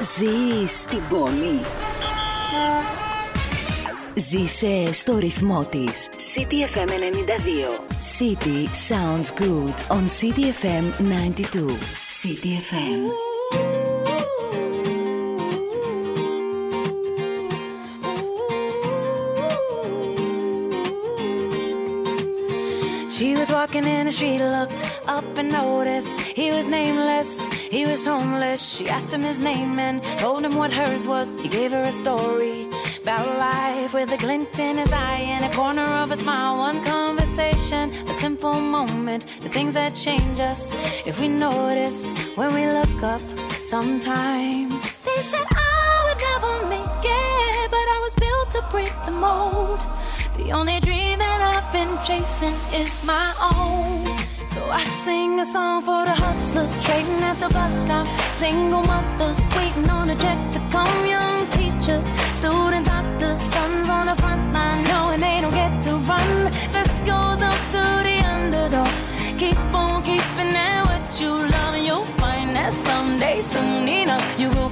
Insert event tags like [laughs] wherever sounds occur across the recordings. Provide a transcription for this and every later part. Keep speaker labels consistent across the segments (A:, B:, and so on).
A: Ζει στην πόλη. Ζήσε στο ρυθμό τη. City FM 92. City sounds good on City FM 92. City FM.
B: She was walking in the street, looked up and noticed he was nameless. He was homeless. She asked him his name and told him what hers was. He gave her a story about life with a glint in his eye and a corner of a smile. One conversation, a simple moment, the things that change us if we notice when we look up sometimes. They said I would never make it, but I was built to break the mold. The only dream that I've been chasing is my own. So I sing a song for the hustlers trading at the bus stop. Single mothers waiting on a check to come. Young teachers, student doctors, sons on the front line knowing they don't get to run. This goes up to the underdog. Keep on keeping at what you love, and you'll find that someday, soon enough, you will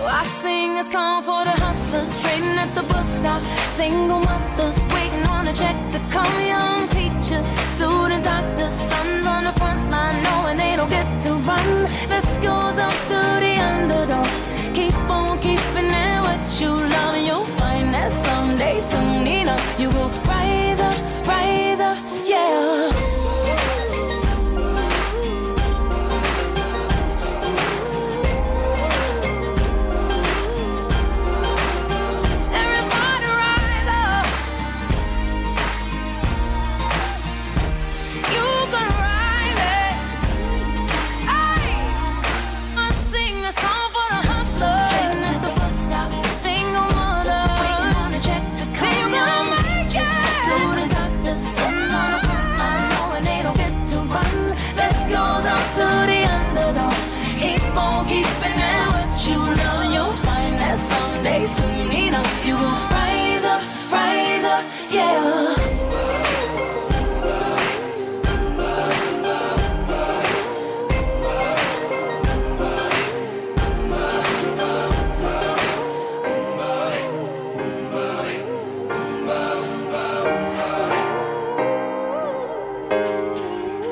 B: So I sing a song for the hustlers trading at the bus stop. Single mothers waiting on a check to come. Young teachers, student doctors, sons on the front line knowing they don't get to run. This goes up to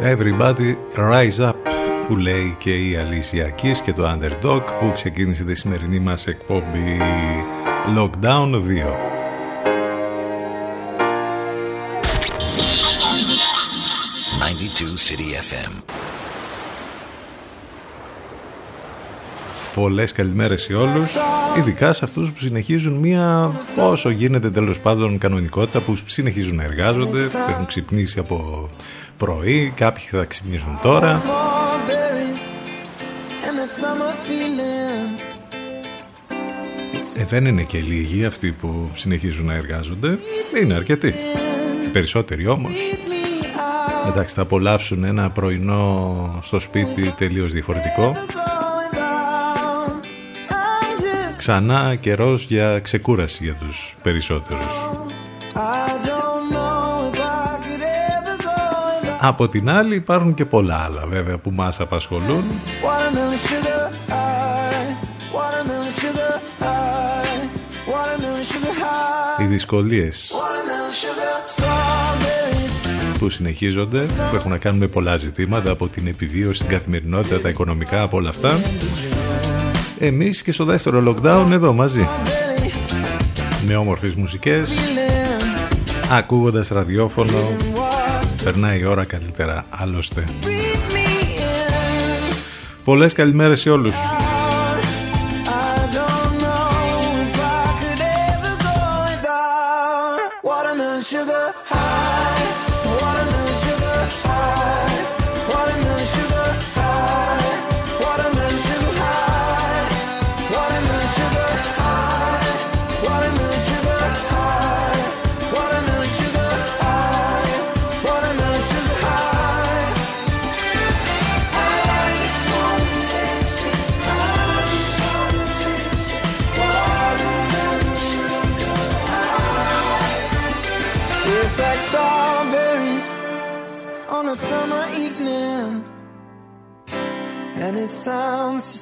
B: Everybody Rise Up
C: που λέει και η Αλήσια Keys και το Underdog που ξεκίνησε τη σημερινή μας εκπομπή Lockdown 2.
D: 92 City FM.
C: Πολλές καλημέρες σε όλους, ειδικά σε αυτούς που συνεχίζουν μία όσο γίνεται τέλος πάντων κανονικότητα που συνεχίζουν να εργάζονται, που έχουν ξυπνήσει από πρωί, κάποιοι θα ξυπνήσουν τώρα. Ε, δεν είναι και λίγοι αυτοί που συνεχίζουν να εργάζονται, είναι αρκετοί. Οι περισσότεροι όμως Εντάξει, θα απολαύσουν ένα πρωινό στο σπίτι τελείως διαφορετικό. Ξανά καιρός για ξεκούραση για τους περισσότερους. Από την άλλη υπάρχουν και πολλά άλλα βέβαια που μας απασχολούν. Οι δυσκολίες που συνεχίζονται, που έχουν να κάνουν με πολλά ζητήματα από την επιβίωση, την καθημερινότητα, τα οικονομικά, από όλα αυτά. Εμείς και στο δεύτερο lockdown εδώ μαζί. Με όμορφες μουσικές, ακούγοντας ραδιόφωνο, περνάει η ώρα καλύτερα άλλωστε. Πολλές καλημέρες σε όλους.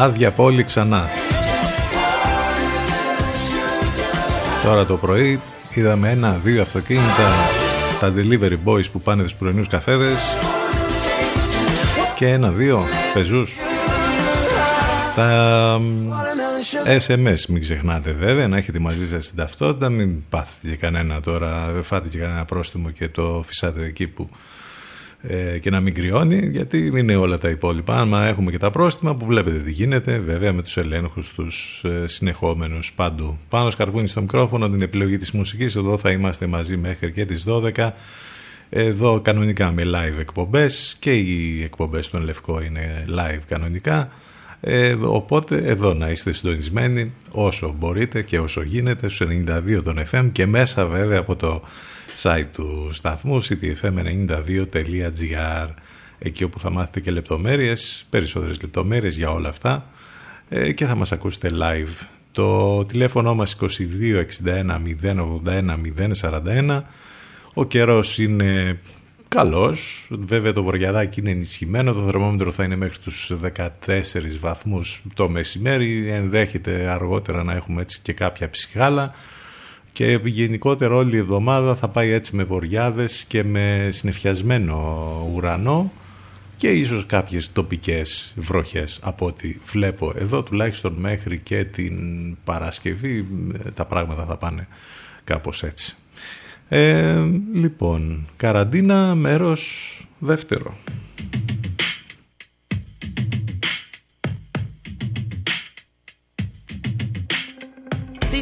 C: Άδεια πόλη ξανά. Τώρα το πρωί είδαμε ένα-δύο αυτοκίνητα, τα delivery boys που πάνε τους πρωινούς καφέδες και ένα-δύο πεζούς. Τα SMS μην ξεχνάτε βέβαια, να έχετε μαζί σας την ταυτότητα, μην πάθετε κανένα τώρα, δεν φάτε και κανένα πρόστιμο και το φυσάτε εκεί που ε, και να μην κρυώνει, γιατί είναι όλα τα υπόλοιπα. Άμα έχουμε και τα πρόστιμα που βλέπετε τι γίνεται, βέβαια με τους ελέγχους τους ε, συνεχόμενους παντού. Πάνω σκαρβούνι στο μικρόφωνο, την επιλογή της μουσικής, εδώ θα είμαστε μαζί μέχρι και τις 12. Εδώ κανονικά με live εκπομπές και οι εκπομπές των Λευκό είναι live κανονικά. Ε, οπότε εδώ να είστε συντονισμένοι όσο μπορείτε και όσο γίνεται στους 92 των FM και μέσα βέβαια από το site του σταθμού ctfm92.gr εκεί όπου θα μάθετε και λεπτομέρειες, περισσότερες λεπτομέρειες για όλα αυτά ε, και θα μας ακούσετε live. Το τηλέφωνο μας 2261 081 041 ο καιρός είναι καλός, βέβαια το βοριαδάκι είναι ενισχυμένο, το θερμόμετρο θα είναι μέχρι τους 14 βαθμούς το μεσημέρι, ενδέχεται αργότερα να έχουμε έτσι και κάποια ψυχάλα και γενικότερα όλη η εβδομάδα θα πάει έτσι με βοριάδες και με συνεφιασμένο ουρανό και ίσως κάποιες τοπικές βροχές από ό,τι βλέπω εδώ τουλάχιστον μέχρι και την Παρασκευή τα πράγματα θα πάνε κάπως έτσι. Ε, λοιπόν, καραντίνα μέρος δεύτερο.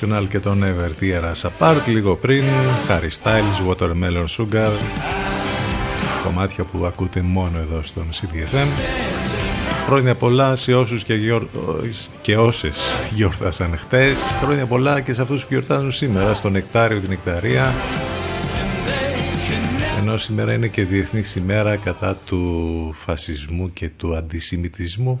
C: National και τον Ever Tear Apart λίγο πριν Harry Styles, Watermelon Sugar κομμάτια που ακούτε μόνο εδώ στον CDFM Χρόνια πολλά σε όσους και, γιορ... και όσες γιορτάσαν χτες. Χρόνια πολλά και σε αυτούς που γιορτάζουν σήμερα στο Νεκτάριο την Νεκταρία. Ενώ σήμερα είναι και Διεθνής ημέρα κατά του φασισμού και του αντισημιτισμού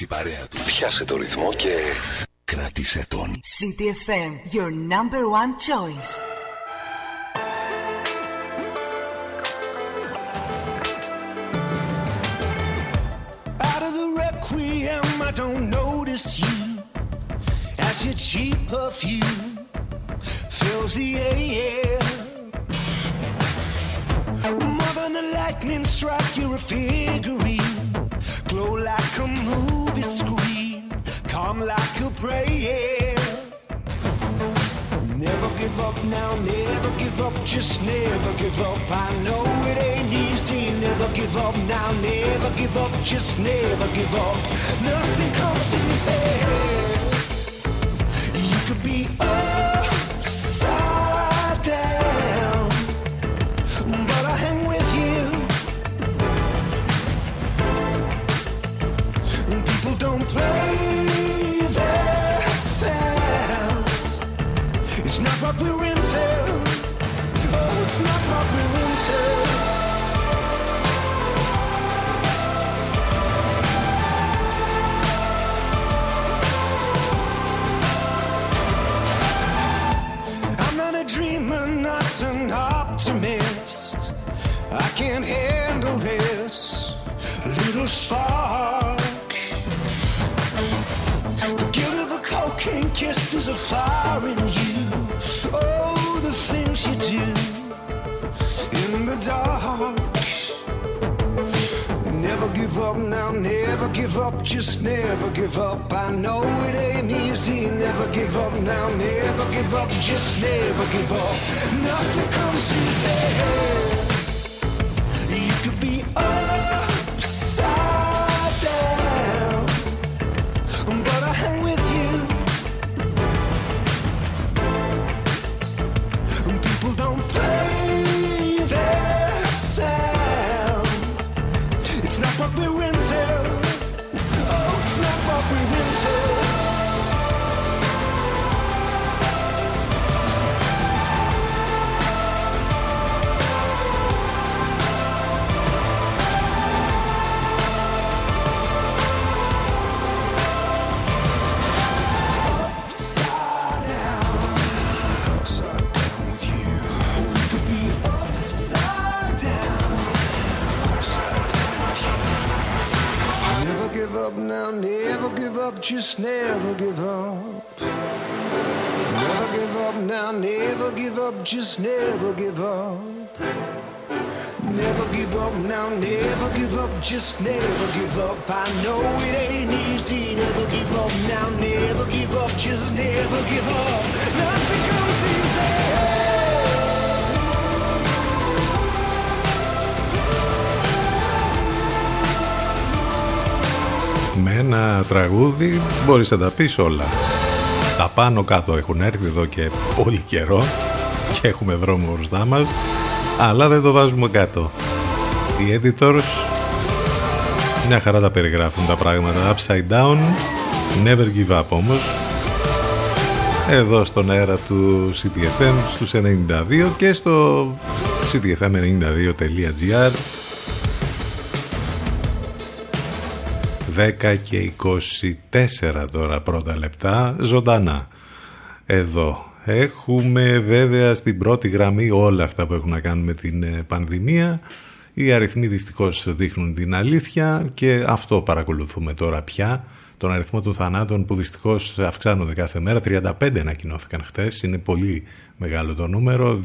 E: η παρέα του. Πιάσε το ρυθμό και κράτησε τον.
A: CTFM, your number one choice.
F: Out of the requiem, I don't notice you as your cheap perfume fills the air. More than a lightning strike, you're a figurine. Glow like a movie screen, calm like a prayer. Never give up now, never give up, just never give up. I know it ain't easy, never give up now, never give up, just never give up. Nothing comes easy. You could be spark. The guilt of a cocaine kiss is a fire in you. Oh, the things you do in the dark. Never give up now, never give up, just never give up. I know it ain't easy, never give up now, never give up, just never give up. Nothing comes easy. You could be With now, never give up, just never give up. Never give up now, never give up, just never give up. Never give up now, never give up, just never give up. I know it ain't easy, never give up now, never give up, just never give up. Nothing
C: ένα τραγούδι μπορείς να τα πεις όλα. Τα πάνω κάτω έχουν έρθει εδώ και πολύ καιρό και έχουμε δρόμο μπροστά μας, αλλά δεν το βάζουμε κάτω. Οι editors μια χαρά τα περιγράφουν τα πράγματα. Upside down, never give up όμως. Εδώ στον αέρα του CTFM στους 92 και στο ctfm92.gr 10 και 24 τώρα πρώτα λεπτά ζωντανά. Εδώ. Έχουμε βέβαια στην πρώτη γραμμή όλα αυτά που έχουν να κάνουν με την ε, πανδημία. Οι αριθμοί δυστυχώς δείχνουν την αλήθεια και αυτό παρακολουθούμε τώρα πια. Τον αριθμό των θανάτων που δυστυχώς αυξάνονται κάθε μέρα. 35 ανακοινώθηκαν χτες. Είναι πολύ μεγάλο το νούμερο.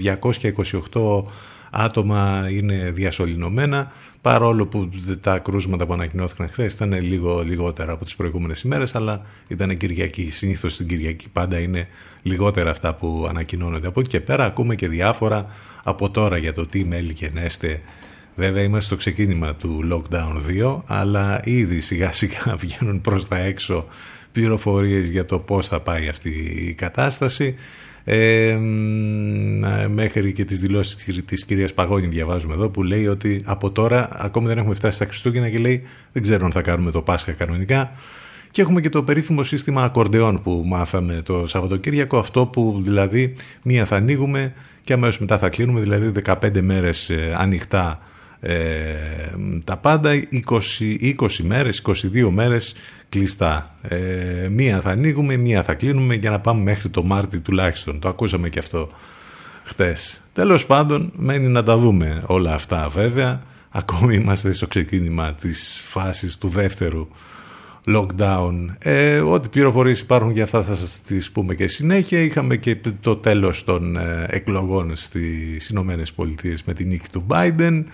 C: 228 άτομα είναι διασωληνωμένα παρόλο που τα κρούσματα που ανακοινώθηκαν χθες ήταν λίγο λιγότερα από τις προηγούμενες ημέρες αλλά ήταν Κυριακή, συνήθως την Κυριακή πάντα είναι λιγότερα αυτά που ανακοινώνονται. Από εκεί και πέρα ακούμε και διάφορα από τώρα για το τι μέλη γενέστε Βέβαια είμαστε στο ξεκίνημα του Lockdown 2 αλλά ήδη σιγά σιγά [laughs] βγαίνουν προς τα έξω πληροφορίες για το πώς θα πάει αυτή η κατάσταση ε, μέχρι και τις δηλώσεις της κυρίας Παγώνη διαβάζουμε εδώ που λέει ότι από τώρα ακόμη δεν έχουμε φτάσει στα Χριστούγεννα και λέει δεν ξέρω αν θα κάνουμε το Πάσχα κανονικά. Και έχουμε και το περίφημο σύστημα ακορντεών που μάθαμε το Σαββατοκύριακο. Αυτό που δηλαδή μία θα ανοίγουμε και αμέσως μετά θα κλείνουμε δηλαδή 15 μέρες ανοιχτά ε, τα πάντα 20, 20 μέρες, 22 μέρες κλειστά. Ε, μία θα ανοίγουμε, μία θα κλείνουμε για να πάμε μέχρι το Μάρτι τουλάχιστον. Το ακούσαμε και αυτό χτες. Τέλος πάντων, μένει να τα δούμε όλα αυτά βέβαια. Ακόμη είμαστε στο ξεκίνημα της φάσης του δεύτερου lockdown. Ε, ό,τι πληροφορίες υπάρχουν για αυτά θα σας τις πούμε και συνέχεια. Είχαμε και το τέλος των ε, εκλογών στις Ηνωμένες Πολιτείες με την νίκη του Biden.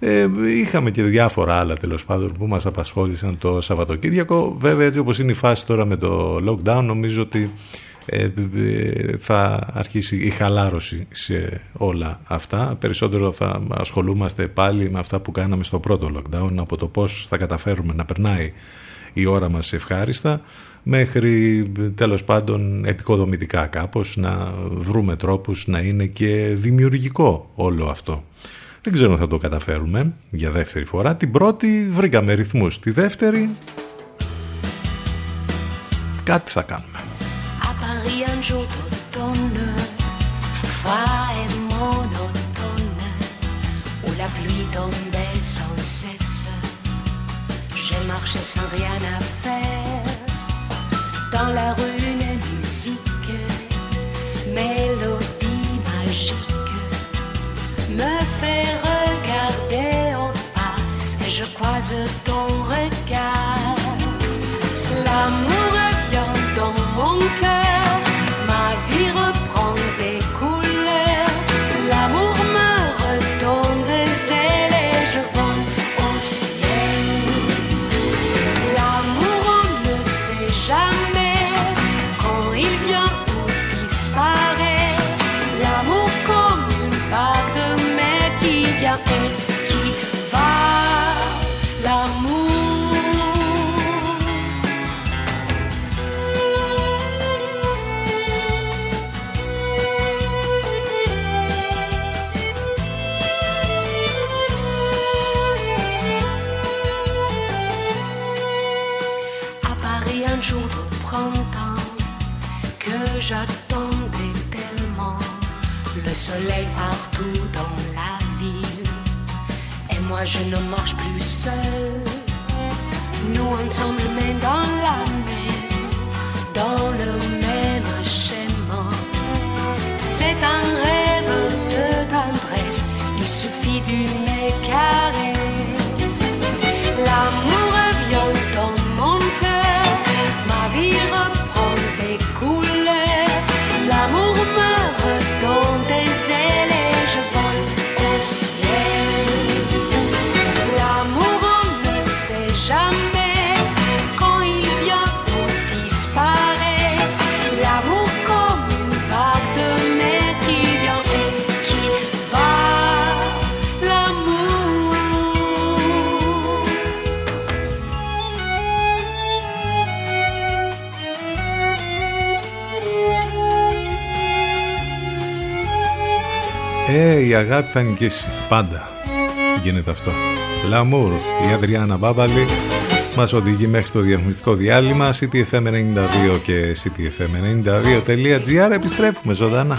C: Ε, είχαμε και διάφορα άλλα τέλος πάντων που μας απασχόλησαν το Σαββατοκύριακο. Βέβαια έτσι όπως είναι η φάση τώρα με το lockdown νομίζω ότι ε, ε, θα αρχίσει η χαλάρωση σε όλα αυτά. Περισσότερο θα ασχολούμαστε πάλι με αυτά που κάναμε στο πρώτο lockdown από το πώς θα καταφέρουμε να περνάει η ώρα μας ευχάριστα μέχρι τέλος πάντων επικοδομητικά κάπως να βρούμε τρόπους να είναι και δημιουργικό όλο αυτό. Δεν ξέρω αν θα το καταφέρουμε για δεύτερη φορά. Την πρώτη βρήκαμε ρυθμούς. Τη δεύτερη. Κάτι θα κάνουμε.
B: marchais sans rien à faire dans la rue musique mais me fait regarder au pas, et je croise ton regard. L'amour ne marche plus seul. Nous ensemble main dans la main dans le même schéma. C'est un rêve de tendresse. Il suffit d'une
C: η αγάπη θα νικήσει. Πάντα γίνεται αυτό. Λαμούρ, η Αδριάννα Μπάμπαλη μας οδηγεί μέχρι το διαφημιστικό διάλειμμα ctfm92 και ctfm92.gr επιστρέφουμε ζωντανά.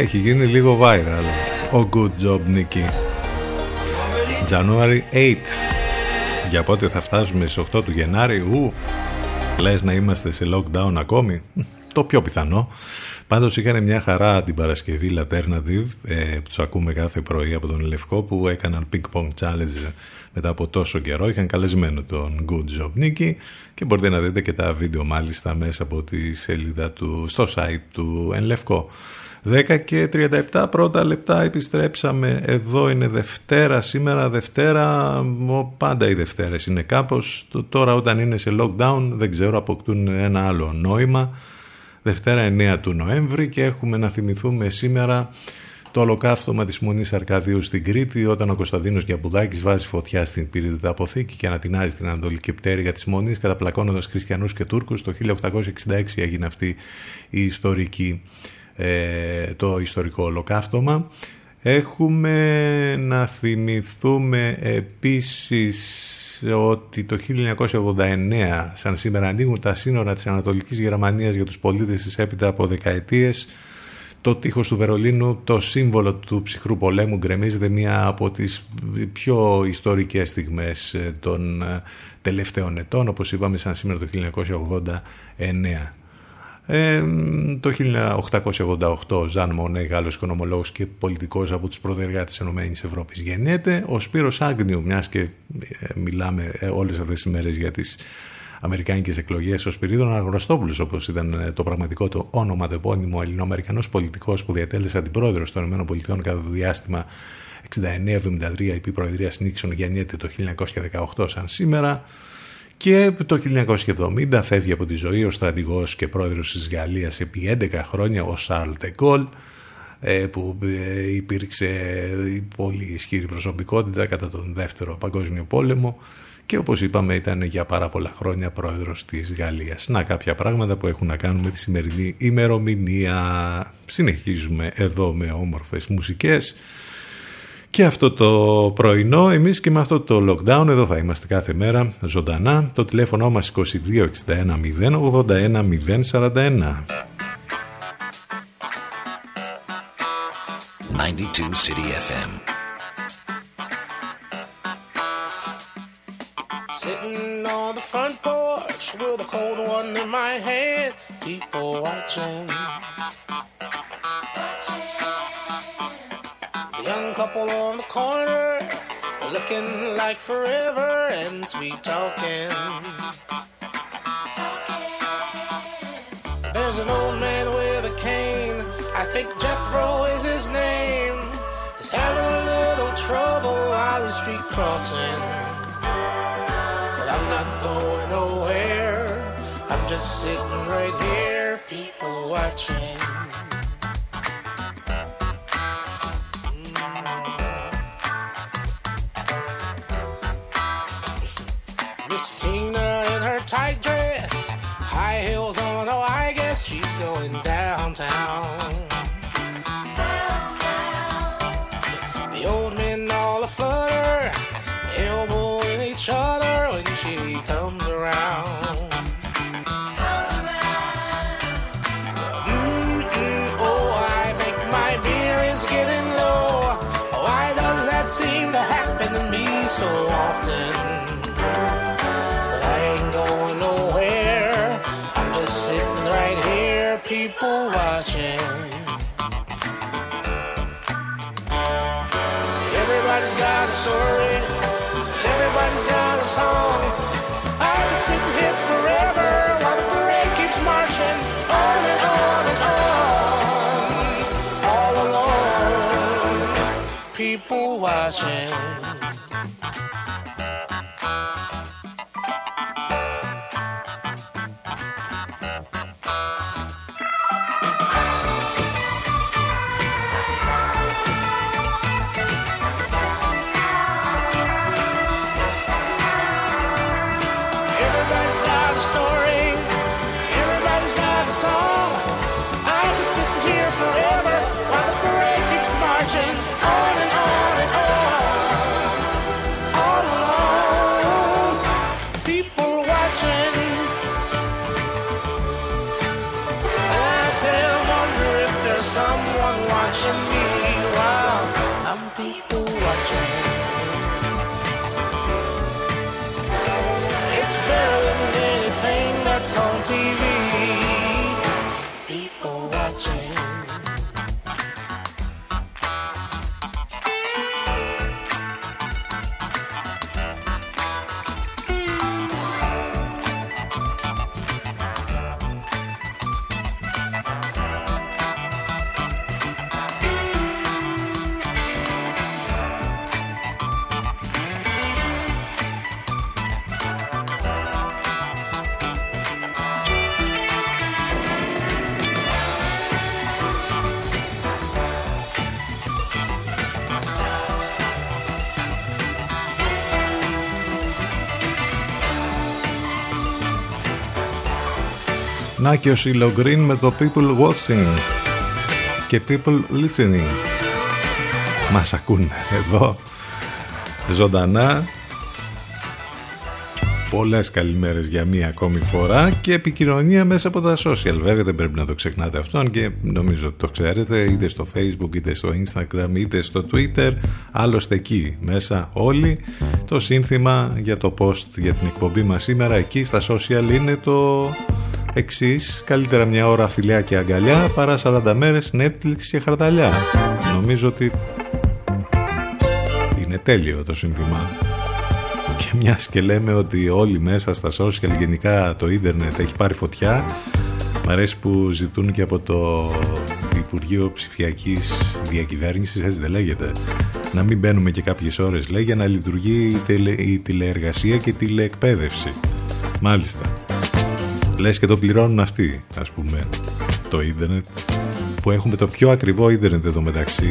C: Έχει γίνει λίγο viral. Ο Good Job Nicky. January 8th. Για πότε θα φτάσουμε στις 8 του Γενάρη. Ου, λες να είμαστε σε lockdown ακόμη; Το πιο πιθανό. Πάντως είχαν μια χαρά την Παρασκευή Alternative ε, που τους ακούμε κάθε πρωί από τον Λευκό που έκαναν ping pong challenge μετά από τόσο καιρό. Είχαν καλεσμένο τον Good Job Nicky και μπορείτε να δείτε και τα βίντεο μάλιστα μέσα από τη σελίδα του στο site του Εν Λευκό. 10 και 37 πρώτα λεπτά επιστρέψαμε. Εδώ είναι Δευτέρα, σήμερα Δευτέρα, ο- πάντα οι Δευτέρες είναι κάπως. Το- Τώρα όταν είναι σε lockdown δεν ξέρω αποκτούν ένα άλλο νόημα. Δευτέρα 9 του Νοέμβρη και έχουμε να θυμηθούμε σήμερα το ολοκαύτωμα της Μονής Αρκαδίου στην Κρήτη όταν ο Κωνσταντίνος Γιαμπουδάκης βάζει φωτιά στην πυρηνική αποθήκη και ανατινάζει την ανατολική πτέρυγα της Μονής καταπλακώνοντας χριστιανούς και Τούρκους. Το 1866 έγινε αυτή η ιστορική, ε, το ιστορικό ολοκαύτωμα. Έχουμε να θυμηθούμε επίσης ότι το 1989 σαν σήμερα ανοίγουν τα σύνορα της Ανατολικής Γερμανίας για τους πολίτες της έπειτα από δεκαετίες το τείχος του Βερολίνου, το σύμβολο του ψυχρού πολέμου γκρεμίζεται μία από τις πιο ιστορικές στιγμές ε, των ε, τελευταίων ετών όπως είπαμε σαν σήμερα το 1989 ε, το 1888 ο Ζαν Μονέ, Γάλλος οικονομολόγος και πολιτικός από τους πρωτεργάτες της Ενωμένης Ευρώπης γεννιέται. Ο Σπύρος Άγνιου, μιας και ε, μιλάμε ε, όλες αυτές τις μέρες για τις Αμερικάνικες εκλογές, ο Σπυρίδων Αγνωστόπουλος, όπως ήταν ε, το πραγματικό του όνομα, το επώνυμο Ελληνοαμερικανός πολιτικός που διατέλεσε αντιπρόεδρος των ΗΠΑ κατά το διάστημα 69-73 επί Προεδρίας Νίξον γεννιέται το 1918 σαν σήμερα Και το 1970 φεύγει από τη ζωή ο στρατηγός και πρόεδρος της Γαλλίας επί 11 χρόνια ο Σαρλ Τεκόλ που ε, υπήρξε πολύ ισχυρή προσωπικότητα κατά τον δεύτερο παγκόσμιο πόλεμο και όπως είπαμε ήταν για πάρα πολλά χρόνια πρόεδρος της Γαλλίας. Να κάποια πράγματα που έχουν να κάνουν με τη σημερινή ημερομηνία. Συνεχίζουμε εδώ με όμορφες μουσικές. Και αυτό το πρωινό, εμείς και με αυτό το lockdown, εδώ θα είμαστε κάθε μέρα ζωντανά. Το τηλέφωνο μας 2261 081 041.
E: 92 City FM.
G: Sitting on the front porch with a cold one in my hand, people watching. Couple on the corner looking like forever and sweet talking. There's an old man with a cane, I think Jethro is his name. He's having a little trouble while he's street crossing. But I'm not going nowhere. I'm just sitting right here, people watching. So often? But I ain't going nowhere. I'm just sitting right here, people watching. Everybody's got a story. Everybody's got a song. I could sit here forever while the parade keeps marching on and on and on. All alone, people watching.
C: Να και ο Σίλο Green με το People Watching και People Listening. Μας ακούν εδώ ζωντανά. Πολλές καλημέρες για μία ακόμη φορά και επικοινωνία μέσα από τα social. Βέβαια δεν πρέπει να το ξεχνάτε αυτό, αν και νομίζω ότι το ξέρετε είτε στο facebook, είτε στο instagram, είτε στο twitter. Άλλωστε εκεί μέσα όλοι. Το σύνθημα για το post για την εκπομπή μας σήμερα εκεί στα social είναι το εξής. Καλύτερα μια ώρα φιλιά και αγκαλιά παρά 40 μέρες Netflix και χαρταλιά. Νομίζω ότι είναι τέλειο το σύνθημα. Και μιας και λέμε ότι όλοι μέσα στα social γενικά το ίντερνετ έχει πάρει φωτιά Μ' αρέσει που ζητούν και από το Υπουργείο Ψηφιακής Διακυβέρνησης, έτσι δεν λέγεται να μην μπαίνουμε και κάποιες ώρες λέει για να λειτουργεί η, τελε, η τηλεεργασία και η τηλεεκπαίδευση Μάλιστα. Λες και το πληρώνουν αυτοί, ας πούμε, το ίντερνετ, που έχουμε το πιο ακριβό ίντερνετ εδώ μεταξύ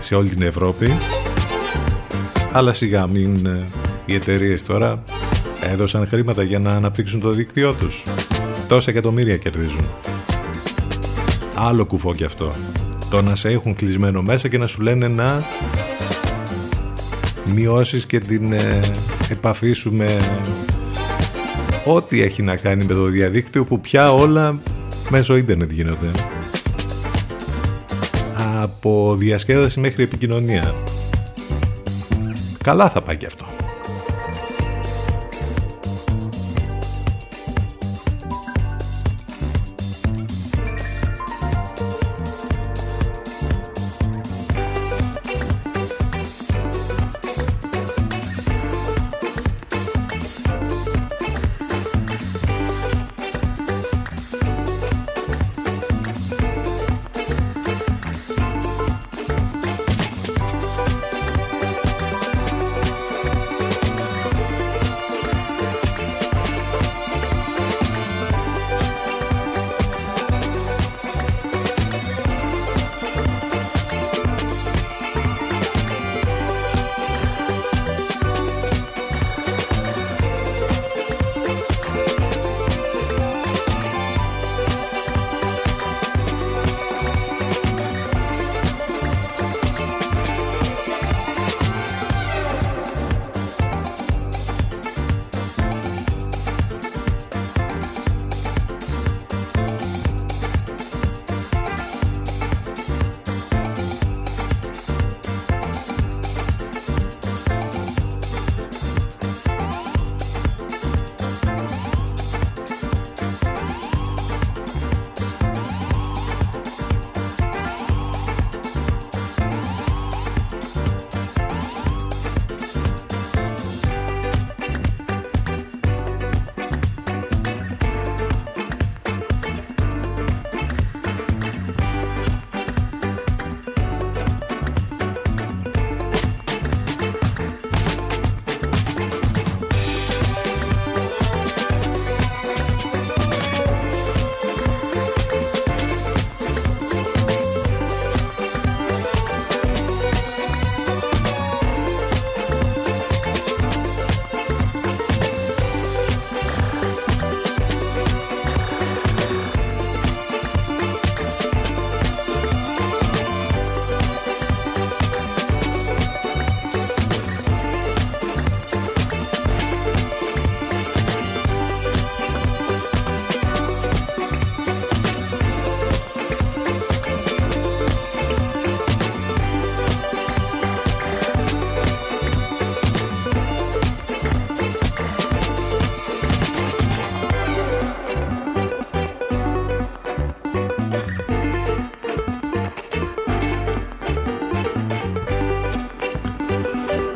C: σε όλη την Ευρώπη. Αλλά σιγά μην ε, οι εταιρείες τώρα έδωσαν χρήματα για να αναπτύξουν το δίκτυό τους. Τόσα εκατομμύρια κερδίζουν. Άλλο κουφό κι αυτό. Το να σε έχουν κλεισμένο μέσα και να σου λένε να μειώσεις και την ε, επαφή σου με ό,τι έχει να κάνει με το διαδίκτυο που πια όλα μέσω ίντερνετ γίνονται. Από διασκέδαση μέχρι επικοινωνία. Καλά θα πάει και αυτό.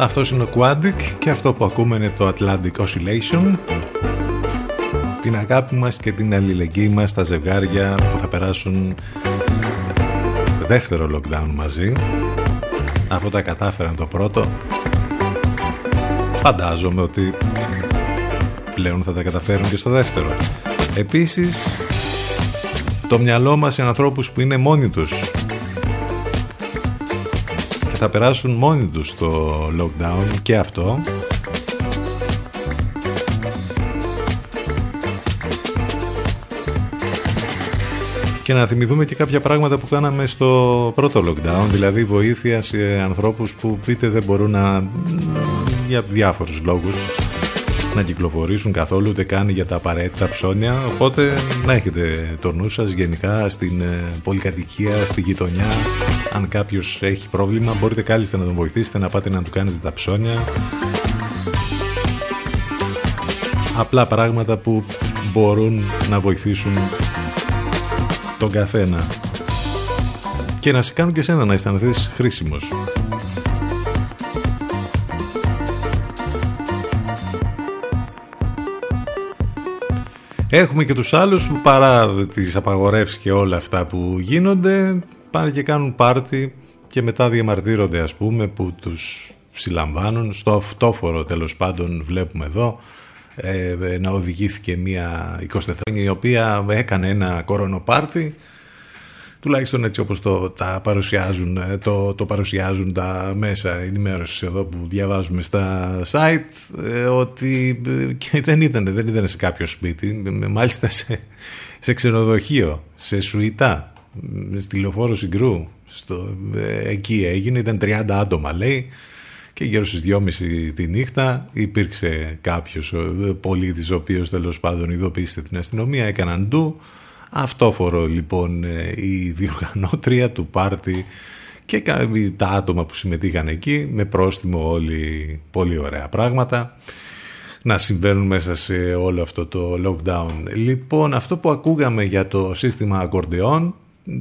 C: Αυτός είναι ο Quantic και αυτό που ακούμε είναι το Atlantic Oscillation. Την αγάπη μας και την αλληλεγγύη μας στα ζευγάρια που θα περάσουν δεύτερο lockdown μαζί. Αφού τα κατάφεραν το πρώτο, φαντάζομαι ότι πλέον θα τα καταφέρουν και στο δεύτερο. Επίσης, το μυαλό μας σε ανθρώπους που είναι μόνοι τους θα περάσουν μόνοι τους το lockdown και αυτό. Και να θυμηθούμε και κάποια πράγματα που κάναμε στο πρώτο lockdown δηλαδή βοήθεια σε ανθρώπους που πείτε δεν μπορούν να για διάφορους λόγους να κυκλοφορήσουν καθόλου ούτε καν για τα απαραίτητα ψώνια. Οπότε να έχετε το νου σας γενικά στην ε, πολυκατοικία, στη γειτονιά. Αν κάποιος έχει πρόβλημα μπορείτε κάλλιστα να τον βοηθήσετε να πάτε να του κάνετε τα ψώνια. Απλά πράγματα που μπορούν να βοηθήσουν τον καθένα. Και να σε κάνουν και σένα να αισθανθείς χρήσιμος. Έχουμε και τους άλλους που παρά τις απαγορεύσεις και όλα αυτά που γίνονται πάνε και κάνουν πάρτι και μετά διαμαρτύρονται ας πούμε που τους συλλαμβάνουν. Στο αυτόφορο τέλος πάντων βλέπουμε εδώ ε, να οδηγήθηκε μια 24 η οποία έκανε ένα κορονοπάρτι τουλάχιστον έτσι όπως το, τα παρουσιάζουν, ε, το, το παρουσιάζουν τα μέσα ενημέρωσης εδώ που διαβάζουμε στα site ε, ότι ε, και δεν ήταν, δεν ήταν σε κάποιο σπίτι μάλιστα σε, σε ξενοδοχείο, σε σουητά στη λεωφόρο Συγκρού στο, εκεί έγινε, ήταν 30 άτομα λέει και γύρω στις 2.30 τη νύχτα υπήρξε κάποιος πολίτης ο οποίος τέλος πάντων ειδοποίησε την αστυνομία, έκαναν ντου αυτόφορο λοιπόν ε, η διοργανώτρια του πάρτι και τα άτομα που συμμετείχαν εκεί με πρόστιμο όλοι πολύ ωραία πράγματα να συμβαίνουν μέσα σε όλο αυτό το lockdown. Λοιπόν, αυτό που ακούγαμε για το σύστημα ακορντεών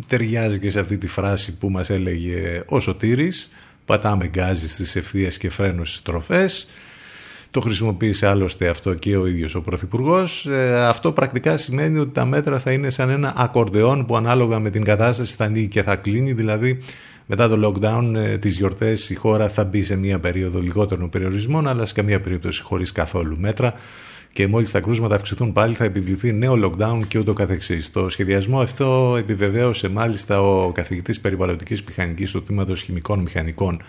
C: ταιριάζει και σε αυτή τη φράση που μας έλεγε ο Σωτήρης πατάμε γκάζι στις ευθείες και φρένος στις τροφές το χρησιμοποίησε άλλωστε αυτό και ο ίδιος ο Πρωθυπουργός. Ε, αυτό πρακτικά σημαίνει ότι τα μέτρα θα είναι σαν ένα ακορντεόν που ανάλογα με την κατάσταση θα ανοίγει και θα κλείνει. Δηλαδή μετά το lockdown ε, τις γιορτές η χώρα θα μπει σε μια περίοδο λιγότερων περιορισμών αλλά σε καμία περίπτωση χωρίς καθόλου μέτρα και μόλις τα κρούσματα αυξηθούν πάλι θα επιβληθεί νέο lockdown και ούτω καθεξής. Το σχεδιασμό αυτό επιβεβαίωσε μάλιστα ο καθηγητής περιβαλλοντικής μηχανικής του Τμήματος Χημικών Μηχανικών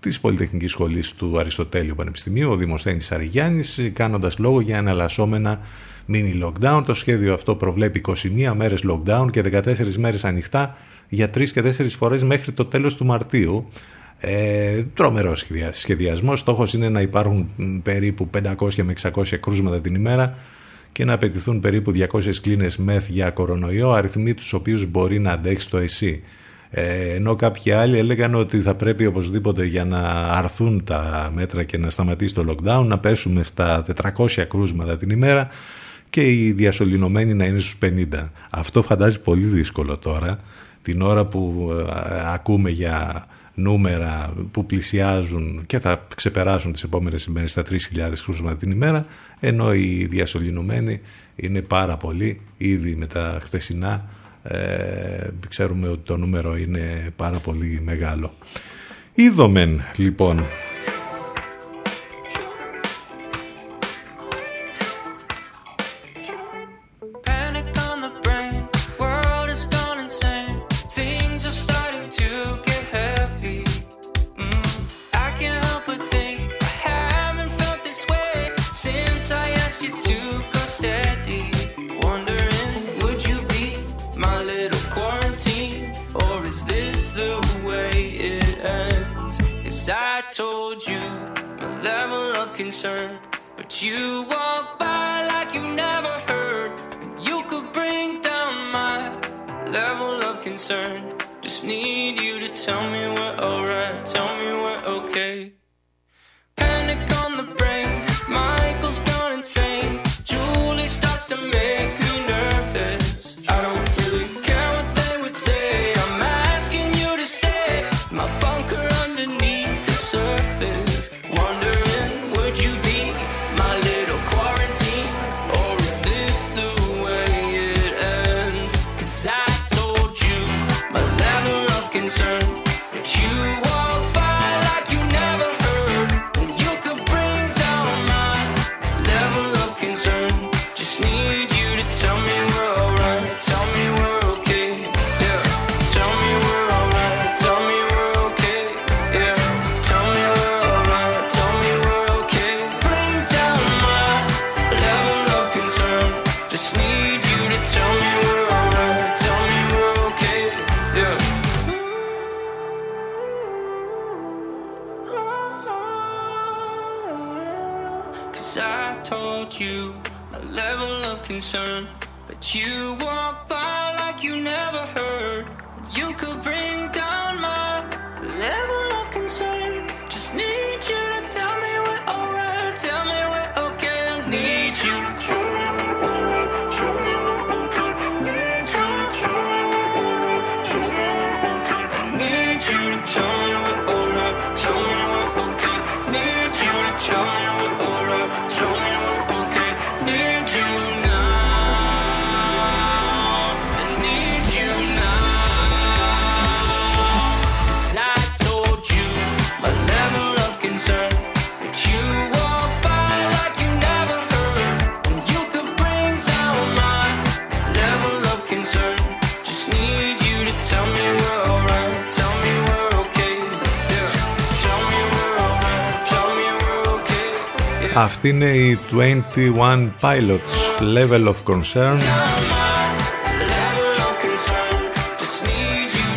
C: της Πολυτεχνικής Σχολής του Αριστοτέλειου Πανεπιστημίου, ο Δημοσθένη Αριγιάννη, κάνοντας λόγο για εναλλασσόμενα mini lockdown. Το σχέδιο αυτό προβλέπει 21 μέρες lockdown και 14 μέρες ανοιχτά για 3 και 4 φορές μέχρι το τέλος του Μαρτίου. Ε, τρομερό σχεδιασμός. Στόχος είναι να υπάρχουν περίπου 500 με 600 κρούσματα την ημέρα και να απαιτηθούν περίπου 200 κλίνες μεθ για κορονοϊό, αριθμοί τους οποίους μπορεί να αντέξει το ΕΣΥ. Ε, ενώ κάποιοι άλλοι έλεγαν ότι θα πρέπει οπωσδήποτε για να αρθούν τα μέτρα και να σταματήσει το lockdown να πέσουμε στα 400 κρούσματα την ημέρα και οι διασωληνωμένοι να είναι στους 50. Αυτό φαντάζει πολύ δύσκολο τώρα την ώρα που ε, ακούμε για νούμερα που πλησιάζουν και θα ξεπεράσουν τις επόμενες ημέρες στα 3.000 κρούσματα την ημέρα ενώ οι διασωληνωμένοι είναι πάρα πολλοί ήδη με τα χθεσινά ε, ξέρουμε ότι το νούμερο είναι πάρα πολύ μεγάλο. Είδομεν λοιπόν
H: you walk by like you never heard. You could bring down my level of concern. Just need you to tell me we're alright, tell me we're okay. Panic on the brain, Michael's gone insane. Julie starts to make but you
C: Αυτή είναι η 21 Pilots Level of Concern.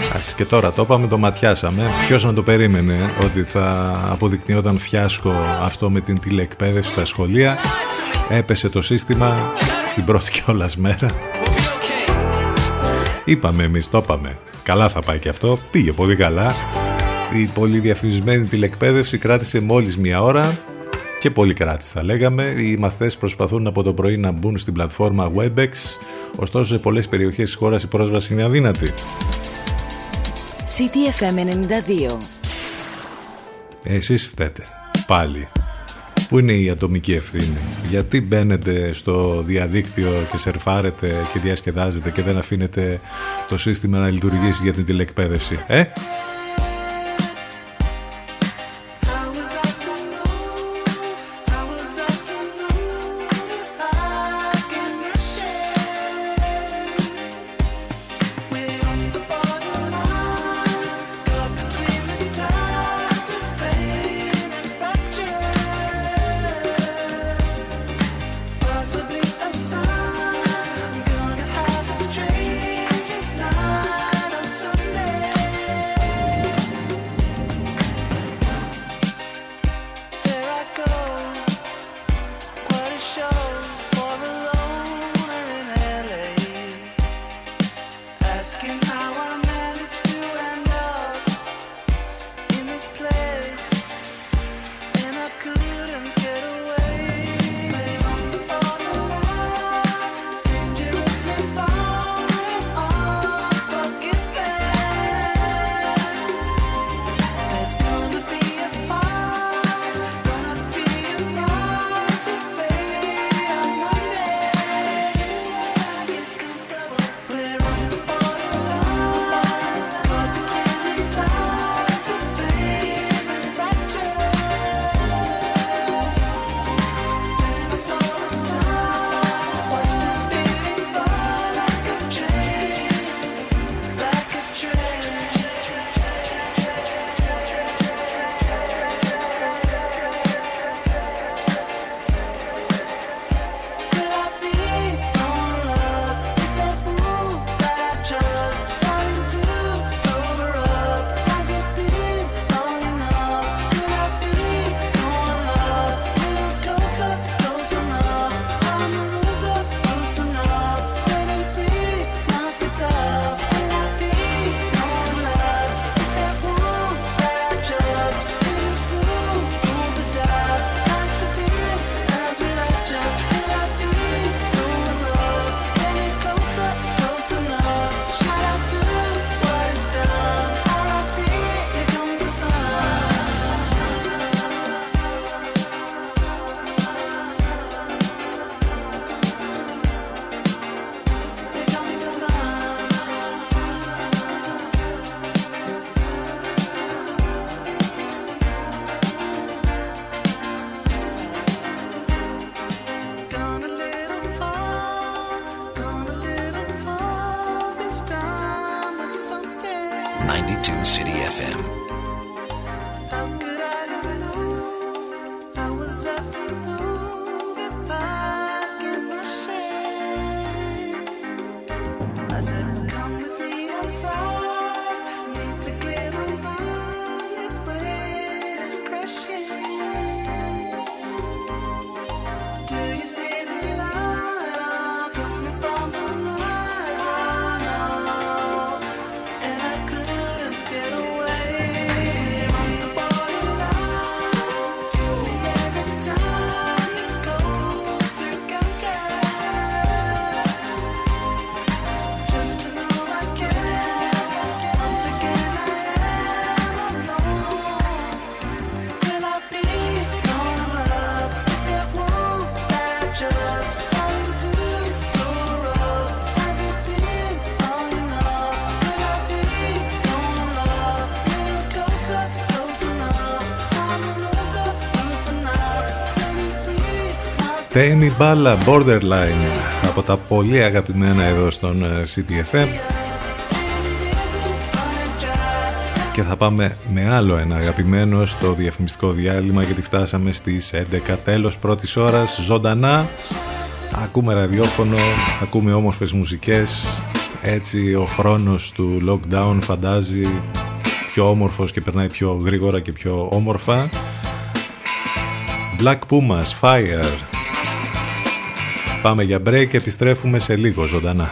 C: Εντάξει, και τώρα το είπαμε, το ματιάσαμε. Ποιος να το περίμενε ότι θα αποδεικνύονταν φιάσκο αυτό με την τηλεεκπαίδευση στα σχολεία. Έπεσε το σύστημα στην πρώτη κιόλας μέρα. Είπαμε εμείς, το είπαμε. Καλά θα πάει και αυτό. Πήγε πολύ καλά. Η πολύ διαφημισμένη τηλεκπαίδευση κράτησε μόλις μία ώρα και πολύ κράτησε θα λέγαμε. Οι μαθητές προσπαθούν από το πρωί να μπουν στην πλατφόρμα WebEx ωστόσο σε πολλές περιοχές της χώρας η πρόσβαση είναι αδύνατη.
A: CTFM 92.
C: Εσείς φταίτε. Πάλι. Πού είναι η ατομική ευθύνη; Γιατί μπαίνετε στο διαδίκτυο και σερφάρετε και διασκεδάζετε και δεν αφήνετε το σύστημα να λειτουργήσει για την τηλεκπαίδευση. Ε;
E: to City FM.
C: Τέιμι Μπάλα Borderline από τα πολύ αγαπημένα εδώ στον ε, CTFM
F: busy, running dry.
I: Και θα πάμε με άλλο ένα αγαπημένο στο διαφημιστικό διάλειμμα γιατί φτάσαμε στις 11 τέλος πρώτης ώρας ζωντανά. Ακούμε ραδιόφωνο, ακούμε όμορφες μουσικές. Έτσι ο χρόνος του lockdown φαντάζει πιο όμορφος και περνάει πιο γρήγορα και πιο όμορφα. Black Pumas, Fire Πάμε για break και επιστρέφουμε σε λίγο ζωντανά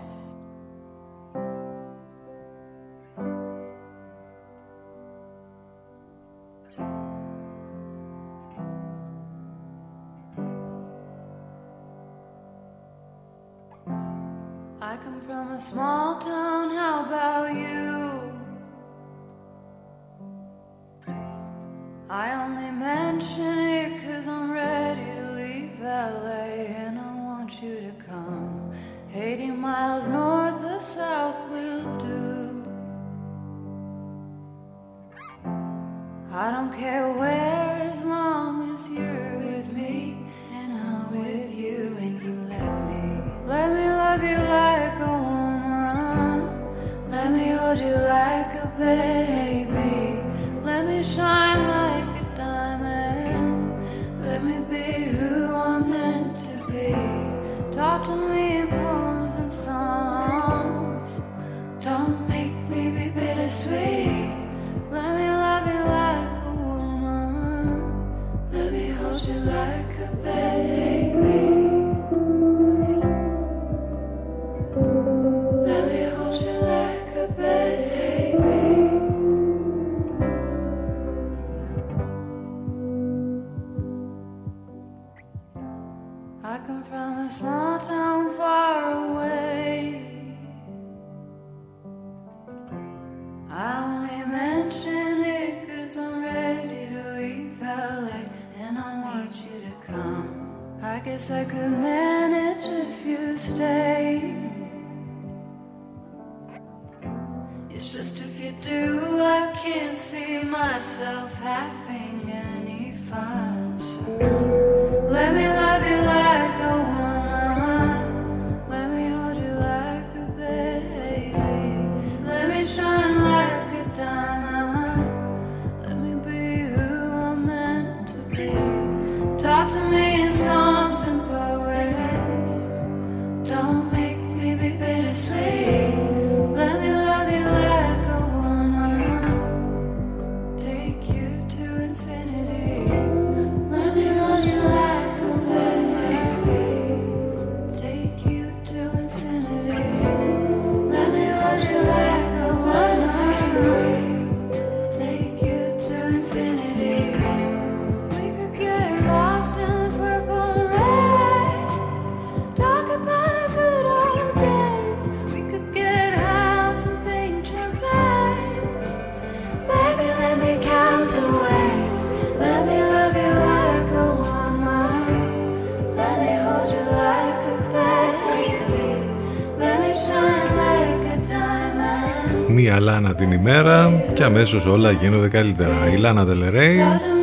C: Την ημέρα και αμέσως όλα γίνονται καλύτερα. Η Λάνα Del Rey,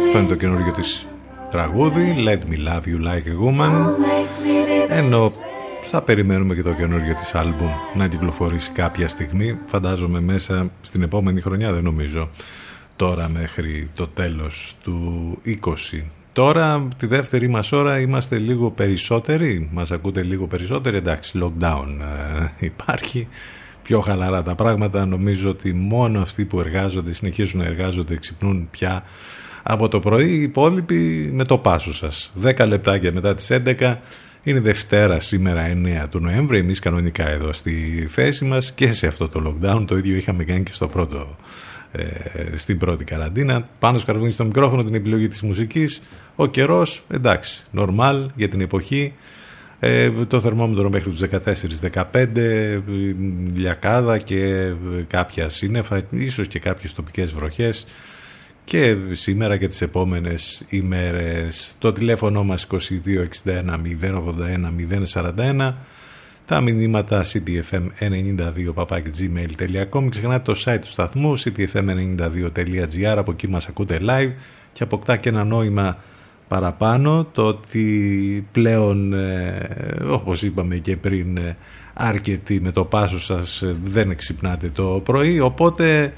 C: αυτό είναι το καινούργιο της τραγούδι, Let me love you like a woman,
B: Make me be
C: ενώ θα περιμένουμε και το καινούργιο της άλμπουμ να κυκλοφορήσει κάποια στιγμή, φαντάζομαι μέσα στην επόμενη χρονιά, δεν νομίζω, τώρα μέχρι το τέλος του 20. Τώρα, τη δεύτερη μας ώρα, είμαστε λίγο περισσότεροι, μας ακούτε λίγο περισσότεροι, εντάξει, lockdown ε, υπάρχει, πιο χαλαρά τα πράγματα, νομίζω ότι μόνο αυτοί που εργάζονται, συνεχίζουν να εργάζονται, ξυπνούν πια από το πρωί, οι υπόλοιποι με το πάσο σας. 10 λεπτάκια μετά τις 11 είναι Δευτέρα σήμερα 9 του Νοέμβρη. Εμείς κανονικά εδώ στη θέση μας και σε αυτό το lockdown. Το ίδιο είχαμε κάνει και στο πρώτο, ε, στην πρώτη καραντίνα. Πάνω σκαρβούνι στο μικρόφωνο την επιλογή της μουσικής. Ο καιρός, εντάξει, normal για την εποχή. Ε, το θερμόμετρο μέχρι τους 14-15, λιακάδα και κάποια σύννεφα, ίσως και κάποιες τοπικές βροχές. Και σήμερα και τις επόμενες ημέρες. Το τηλέφωνο μας 2261 081 041 τα μηνύματα ctfm92 gmail.com ξεχνάτε το site του σταθμού ctfm92.gr από εκεί μας ακούτε live και αποκτά και ένα νόημα παραπάνω το ότι πλέον ε, όπως είπαμε και πριν ε, αρκετοί με το πάσος σας ε, δεν ξυπνάτε το πρωί. Οπότε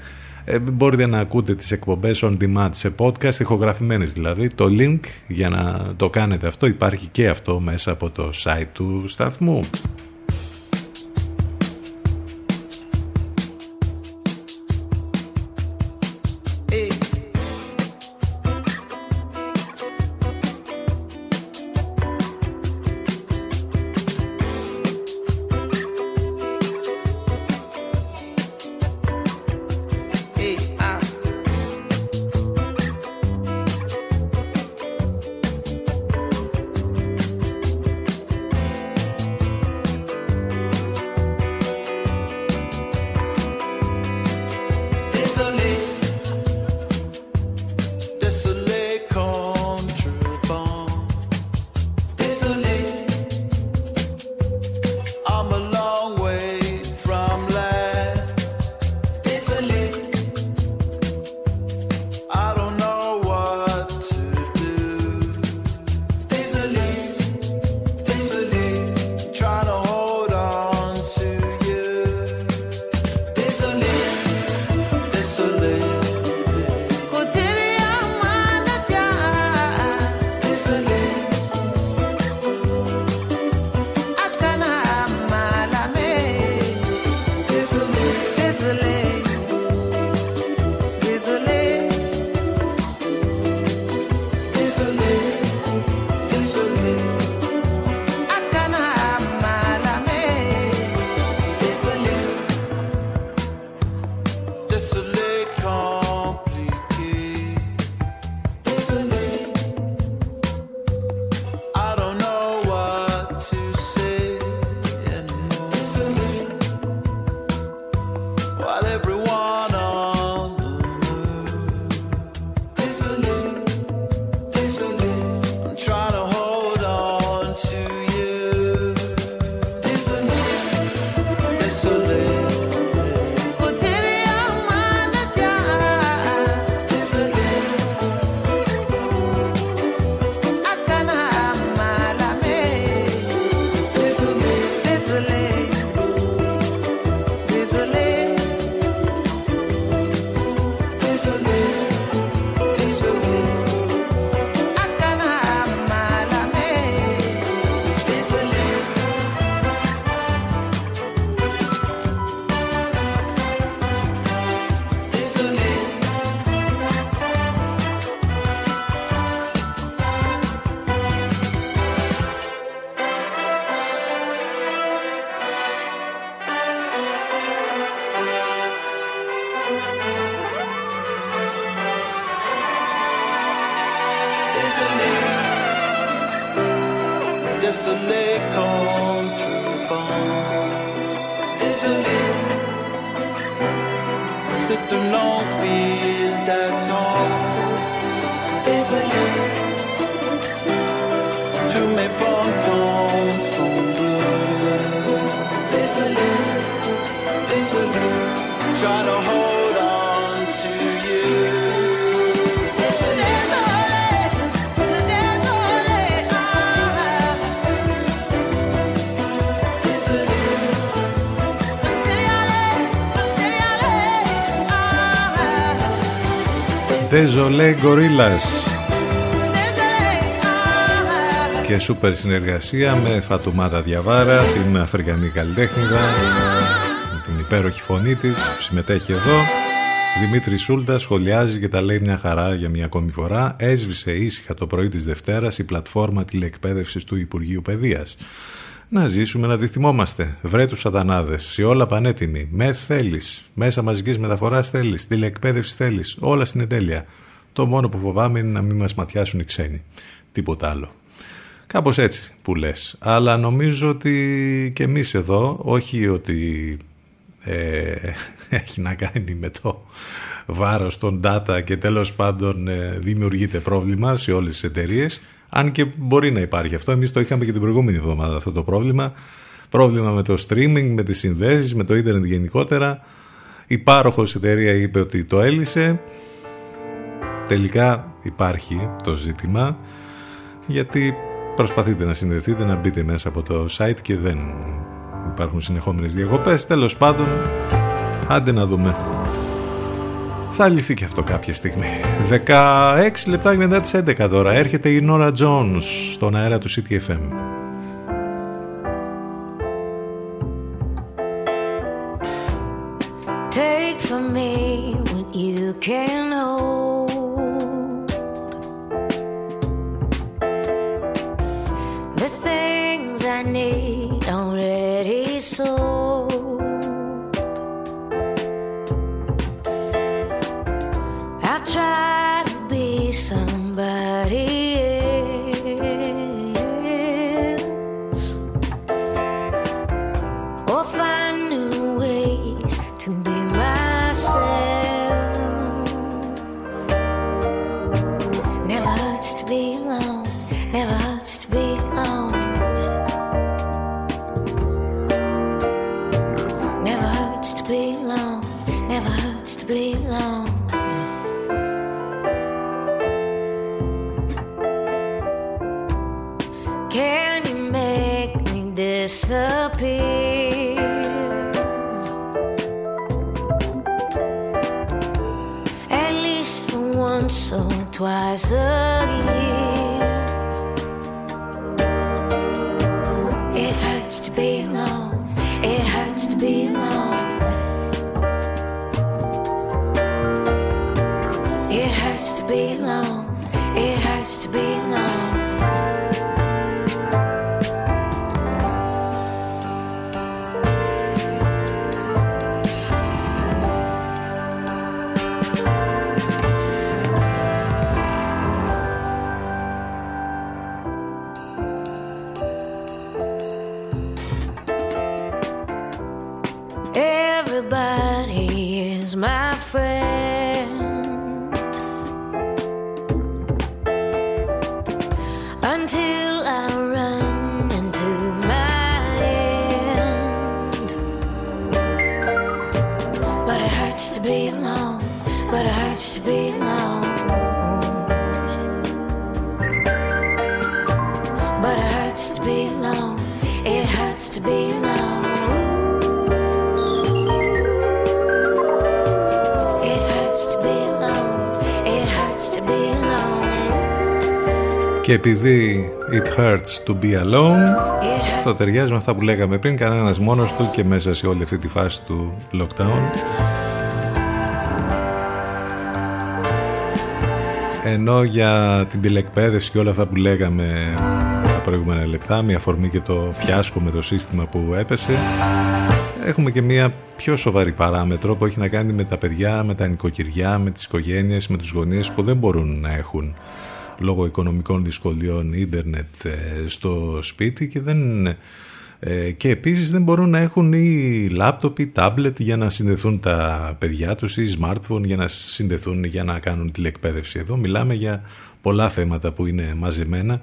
C: ε, μπορείτε να ακούτε τις εκπομπές on demand σε podcast ηχογραφημένες δηλαδή. Το link για να το κάνετε αυτό υπάρχει και αυτό μέσα από το site του σταθμού Desolé Gorillas και σούπερ συνεργασία με Φατουμάτα Διαβάρα, την Αφρικανή καλλιτέχνηδα, με την υπέροχη φωνή της που συμμετέχει εδώ. Δημήτρη Σούλτα σχολιάζει και τα λέει μια χαρά για μια ακόμη φορά. Έσβησε ήσυχα το πρωί της Δευτέρας η πλατφόρμα τηλεκπαίδευσης του Υπουργείου Παιδείας. Να ζήσουμε να τη θυμόμαστε. Βρε τους σατανάδες. Σε όλα πανέτοιμοι. Με θέλεις. Μέσα μαζικής μεταφοράς θέλεις. Τηλεκπαίδευση θέλεις. Όλα στην εντέλεια. Το μόνο που φοβάμαι είναι να μην μας ματιάσουν οι ξένοι. Τίποτα άλλο. Κάπως έτσι που λες. Αλλά νομίζω ότι και εμείς εδώ, όχι ότι ε, [laughs] έχει να κάνει με το βάρος των data και τέλος πάντων ε, δημιουργείται πρόβλημα σε όλες τις εταιρείες. Αν και μπορεί να υπάρχει αυτό. Εμείς το είχαμε και την προηγούμενη εβδομάδα αυτό το πρόβλημα. Πρόβλημα με το streaming, με τις συνδέσεις, με το ίντερνετ γενικότερα. Η πάροχος εταιρεία είπε ότι το έλυσε. Τελικά υπάρχει το ζήτημα γιατί προσπαθείτε να συνδεθείτε, να μπείτε μέσα από το site και δεν υπάρχουν συνεχόμενες διακοπές. Τέλος πάντων, άντε να δούμε. Θα λυθεί αυτό κάποια στιγμή. 16 λεπτά μετά τι 11 τώρα έρχεται η Νόρα Jones στον αέρα του CTFM.
B: Twice
C: Και επειδή it hurts to be alone, αυτό ταιριάζει με αυτά που λέγαμε πριν, κανένας μόνος του και μέσα σε όλη αυτή τη φάση του lockdown. Ενώ για την τηλεκπαίδευση και όλα αυτά που λέγαμε τα προηγούμενα λεπτά, μια αφορμή και το φιάσκο με το σύστημα που έπεσε, έχουμε και μια πιο σοβαρή παράμετρο που έχει να κάνει με τα παιδιά, με τα νοικοκυριά, με τις οικογένειες, με τους γονείς που δεν μπορούν να έχουν λόγω οικονομικών δυσκολιών ίντερνετ ε, στο σπίτι και δεν ε, και επίσης δεν μπορούν να έχουν ή λάπτοπ ή τάμπλετ για να συνδεθούν τα παιδιά τους ή smartphone για να συνδεθούν για να κάνουν τηλεκπαίδευση. Εδώ μιλάμε για πολλά θέματα που είναι μαζεμένα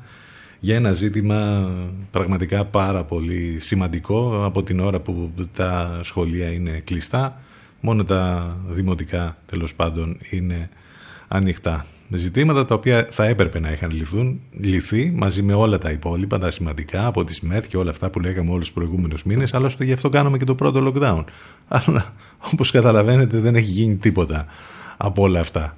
C: για ένα ζήτημα πραγματικά πάρα πολύ σημαντικό από την ώρα που τα σχολεία είναι κλειστά μόνο τα δημοτικά τέλος πάντων είναι ανοιχτά. Ζητήματα τα οποία θα έπρεπε να είχαν λυθούν, λυθεί μαζί με όλα τα υπόλοιπα, τα σημαντικά από τις ΜΕΘ και όλα αυτά που λέγαμε όλους τους προηγούμενους μήνες, άλλωστε γι' αυτό κάναμε και το πρώτο lockdown. Αλλά όπως καταλαβαίνετε δεν έχει γίνει τίποτα από όλα αυτά.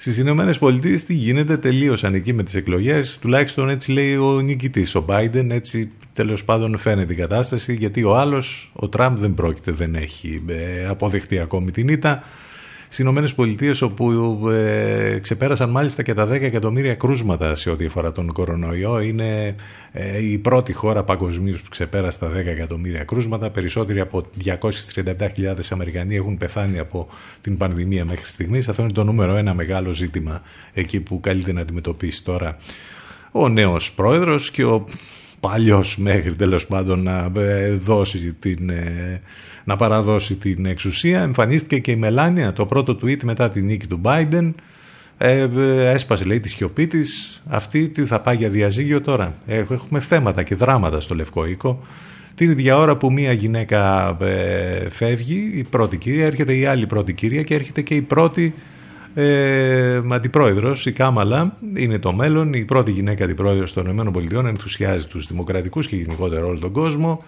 C: Στις Ηνωμένες Πολιτείες τι γίνεται, τελείωσαν εκεί με τις εκλογές. Τουλάχιστον έτσι λέει ο νικητής, ο Biden. Έτσι τέλος πάντων φαίνεται η κατάσταση. Γιατί ο άλλος, ο Τραμπ, δεν πρόκειται, δεν έχει ε, αποδεχτεί ακόμη την ήττα. Στις Ηνωμένες Πολιτείες, όπου ε, ξεπέρασαν μάλιστα και τα 10 εκατομμύρια κρούσματα σε ό,τι αφορά τον κορονοϊό, είναι ε, η πρώτη χώρα παγκοσμίως που ξεπέρασε τα 10 εκατομμύρια κρούσματα. Περισσότεροι από 237.000 Αμερικανοί έχουν πεθάνει από την πανδημία μέχρι στιγμής. Αυτό είναι το νούμερο ένα μεγάλο ζήτημα εκεί που καλείται να αντιμετωπίσει τώρα ο νέος πρόεδρος και ο παλιός μέχρι τέλος πάντων να ε, δώσει την ε, να παραδώσει την εξουσία. Εμφανίστηκε και η Μελάνια, το πρώτο tweet μετά τη νίκη του Biden. Ε, ε, έσπασε λέει τη σιωπή της. Αυτή τι θα πάει για διαζύγιο τώρα; Ε, έχουμε θέματα και δράματα στο Λευκό Οίκο. Την ίδια ώρα που μία γυναίκα ε, φεύγει, η πρώτη κυρία, έρχεται η άλλη πρώτη κυρία και έρχεται και η πρώτη ε, αντιπρόεδρος, η Κάμαλα, είναι το μέλλον. Η πρώτη γυναίκα αντιπρόεδρος των ΗΠΑ ενθουσιάζει τους δημοκρατικούς και γενικότερα όλο τον κόσμο.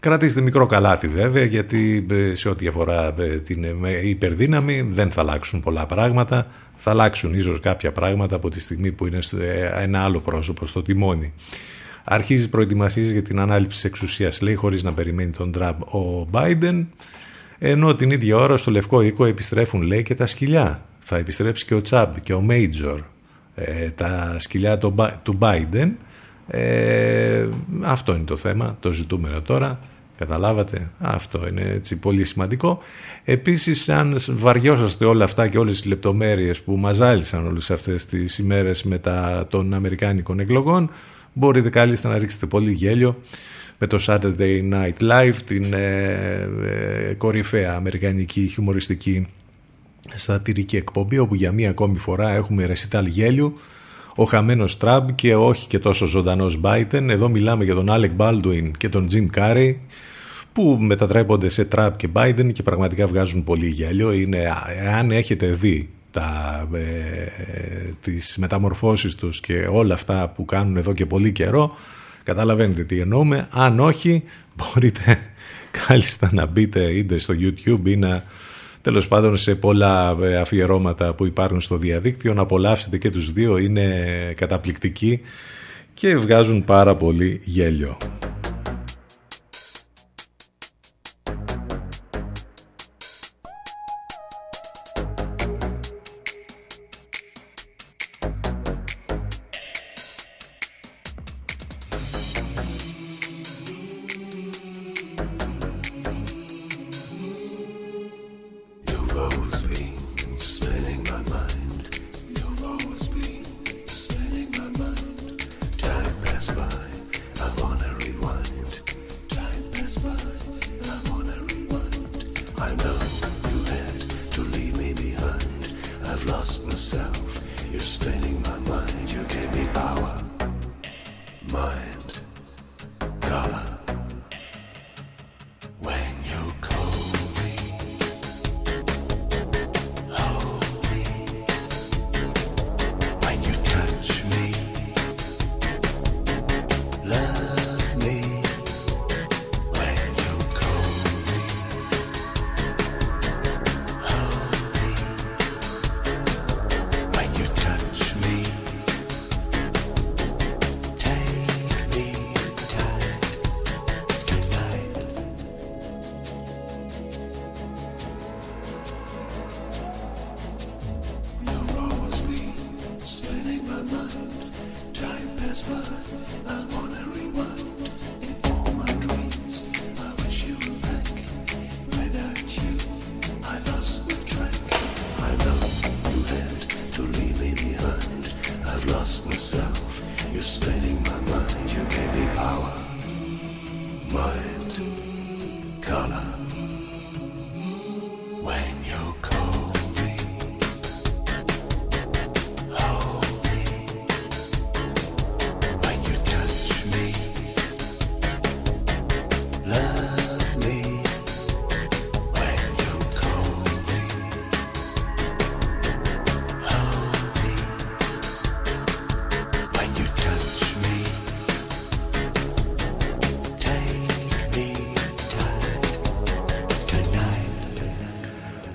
C: Κρατήστε μικρό καλάθι βέβαια γιατί ε, σε ό,τι αφορά ε, την ε, υπερδύναμη δεν θα αλλάξουν πολλά πράγματα. Θα αλλάξουν ίσως κάποια πράγματα από τη στιγμή που είναι ένα άλλο πρόσωπο στο τιμόνι. Αρχίζει προετοιμασίες για την ανάληψη της εξουσίας λέει χωρίς να περιμένει τον Τραμπ ο Biden ενώ την ίδια ώρα στο Λευκό Οίκο επιστρέφουν λέει και τα σκυλιά. Θα επιστρέψει και ο Τσάμπ και ο Μέιτζορ τα σκυλιά του Biden ε, αυτό είναι το θέμα, το ζητούμενο τώρα. Καταλάβατε, αυτό είναι έτσι πολύ σημαντικό. Επίσης, αν βαριόσαστε όλα αυτά και όλες τις λεπτομέρειες που μαζάλισαν όλες αυτές τις ημέρες μετά των Αμερικάνικων εκλογών, μπορείτε κάλλιστα να ρίξετε πολύ γέλιο με το Saturday Night Live, την ε, ε, κορυφαία αμερικανική χιουμοριστική σατυρική εκπομπή, όπου για μία ακόμη φορά έχουμε ρεσιτάλ γέλιου ο χαμένος Τραμπ και όχι και τόσο ζωντανός Μπάιντεν. Εδώ μιλάμε για τον Άλεκ Μπάλντουιν και τον Τζιμ Κάρι που μετατρέπονται σε Τραμπ και Μπάιντεν και πραγματικά βγάζουν πολύ γέλιο. Είναι, αν έχετε δει τα, ε, τις μεταμορφώσεις τους και όλα αυτά που κάνουν εδώ και πολύ καιρό, καταλαβαίνετε τι εννοούμε. Αν όχι, μπορείτε [laughs] κάλλιστα να μπείτε είτε στο YouTube ή να τέλος πάντων σε πολλά ε, αφιερώματα που υπάρχουν στο διαδίκτυο να απολαύσετε και τους δύο είναι καταπληκτικοί και βγάζουν πάρα πολύ γέλιο.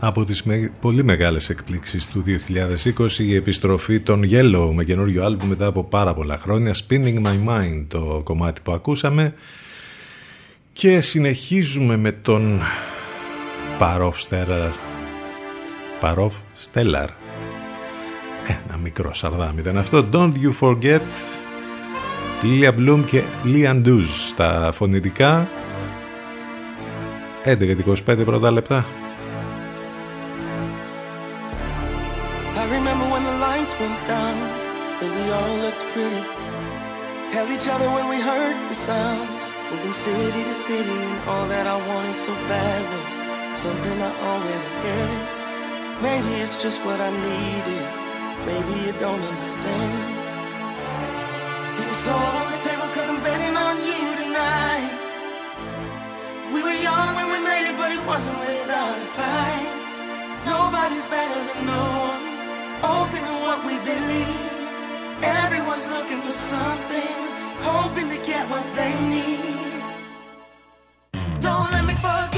C: Από τις με- πολύ μεγάλες εκπλήξεις του 2020 η επιστροφή των Yellow με καινούριο άλμπου μετά από πάρα πολλά χρόνια Spinning My Mind το κομμάτι που ακούσαμε. Και συνεχίζουμε με τον Παρόφ Στέλλαρ. Παρόφ Στέλλαρ. Ένα μικρό σαρδάμ ήταν αυτό. Don't You Forget Λίλια Μπλουμ και Λίαν Ντούζ στα φωνητικά. 11 και 25 πρώτα λεπτά
J: looked pretty. Held each other when we heard the sounds, moving city to city, and all that I wanted so bad was something I already had. Maybe it's just what I needed. Maybe you don't understand. It all on the table cause I'm betting on you tonight. We were young when we made it, but it wasn't without a fight. Nobody's better than no one. Open to what we believe. Everyone's looking for something, hoping to get what they need. Don't let me forget.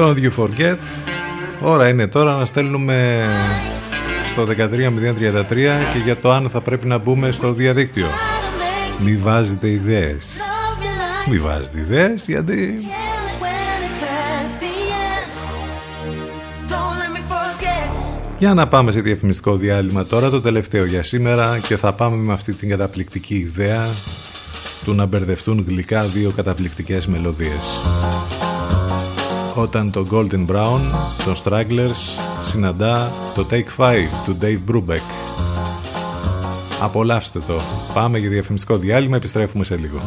J: Don't you forget.
C: Ώρα είναι τώρα να στέλνουμε στο 13033 και για το αν θα πρέπει να μπούμε στο διαδίκτυο. Μη βάζετε ιδέες. Μη βάζετε ιδέες γιατί Για να πάμε σε διαφημιστικό διάλειμμα τώρα, το τελευταίο για σήμερα και θα πάμε με αυτή την καταπληκτική ιδέα του να μπερδευτούν γλυκά δύο καταπληκτικές μελωδίες. Όταν το Golden Brown, των Stragglers, συναντά το Take 5 του Dave Brubeck. Απολαύστε το. Πάμε για διαφημιστικό διάλειμμα, επιστρέφουμε σε λίγο.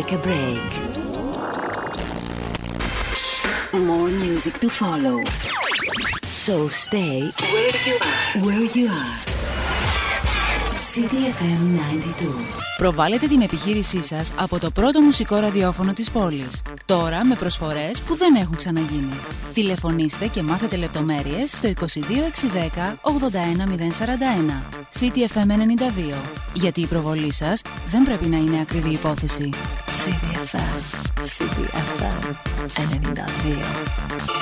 K: take
L: Προβάλετε την επιχείρησή σας από το πρώτο μουσικό ραδιόφωνο της πόλης. Τώρα με προσφορές που δεν έχουν ξαναγίνει. Τηλεφωνήστε και μάθετε λεπτομέρειες στο 22610 81041. CTFM 92 γιατί η προβολή σας δεν πρέπει να είναι ακριβή υπόθεση.
K: CDFM, CDFM,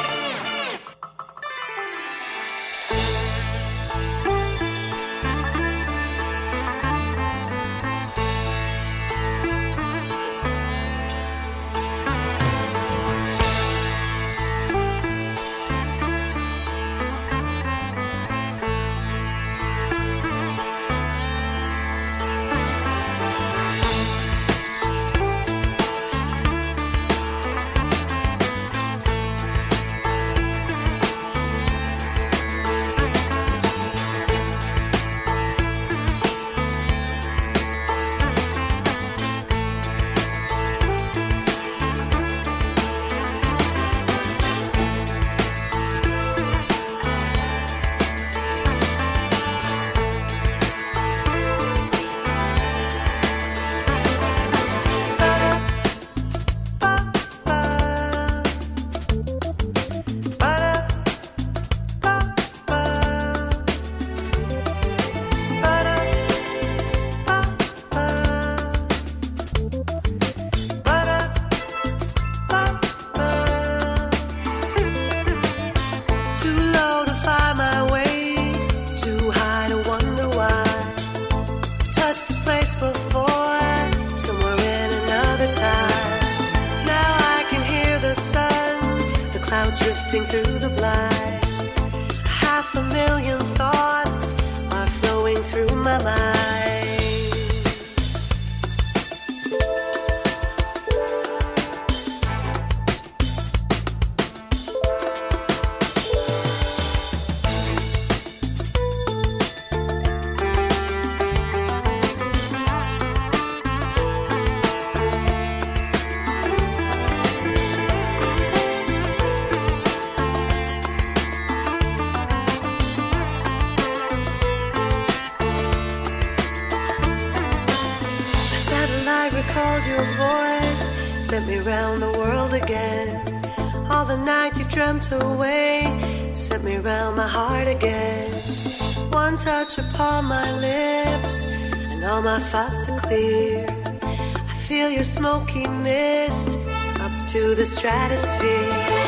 K: 92.
M: clear. I feel your smoky mist up to the stratosphere.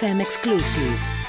A: FM
K: exclusive.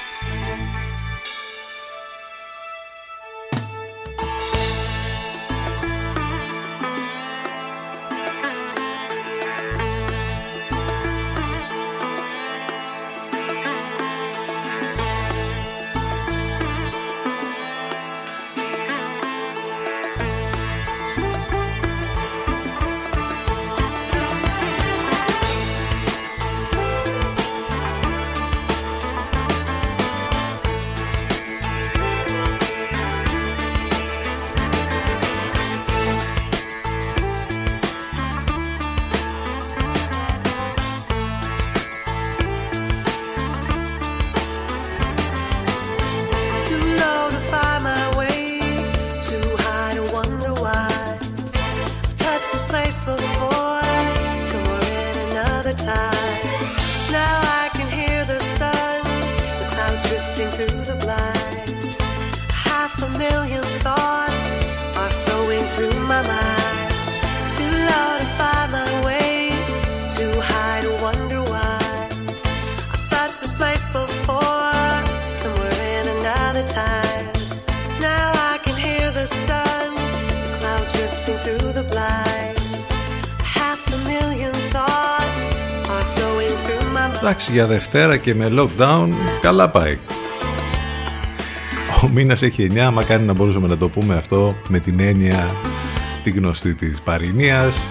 C: Για Δευτέρα και με lockdown καλά πάει. Ο μήνας έχει 9, μα κάνει να μπορούσαμε να το πούμε αυτό με την έννοια τη γνωστή της παροιμίας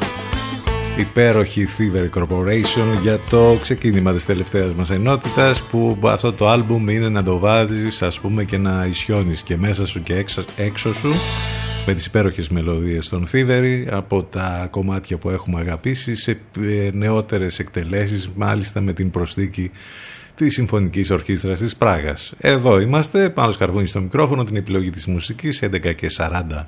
C: υπέροχη Thiever Corporation για το ξεκίνημα της τελευταίας μας ενότητας που αυτό το άλμπουμ είναι να το βάζεις ας πούμε και να ισιώνεις και μέσα σου και έξω, έξω σου με τις υπέροχες μελωδίες των Thievery από τα κομμάτια που έχουμε αγαπήσει σε ε, νεότερες εκτελέσεις μάλιστα με την προσθήκη της Συμφωνικής Ορχήστρας της Πράγας. Εδώ είμαστε, πάνω σκαρβούνι στο μικρόφωνο, την επιλογή της μουσικής 11 και 40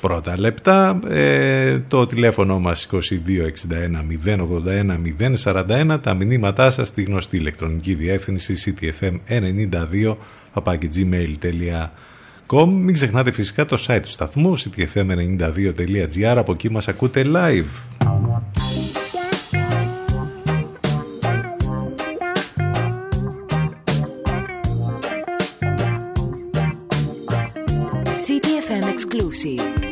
C: πρώτα λεπτά. Ε, το τηλέφωνο μας 2261 081 041. Τα μηνύματά σας στη γνωστή ηλεκτρονική διεύθυνση ctfm92 gmail.com Μην ξεχνάτε φυσικά το site του σταθμού ctfm92.gr Από εκεί μας ακούτε live.
J: CTFM exclusive.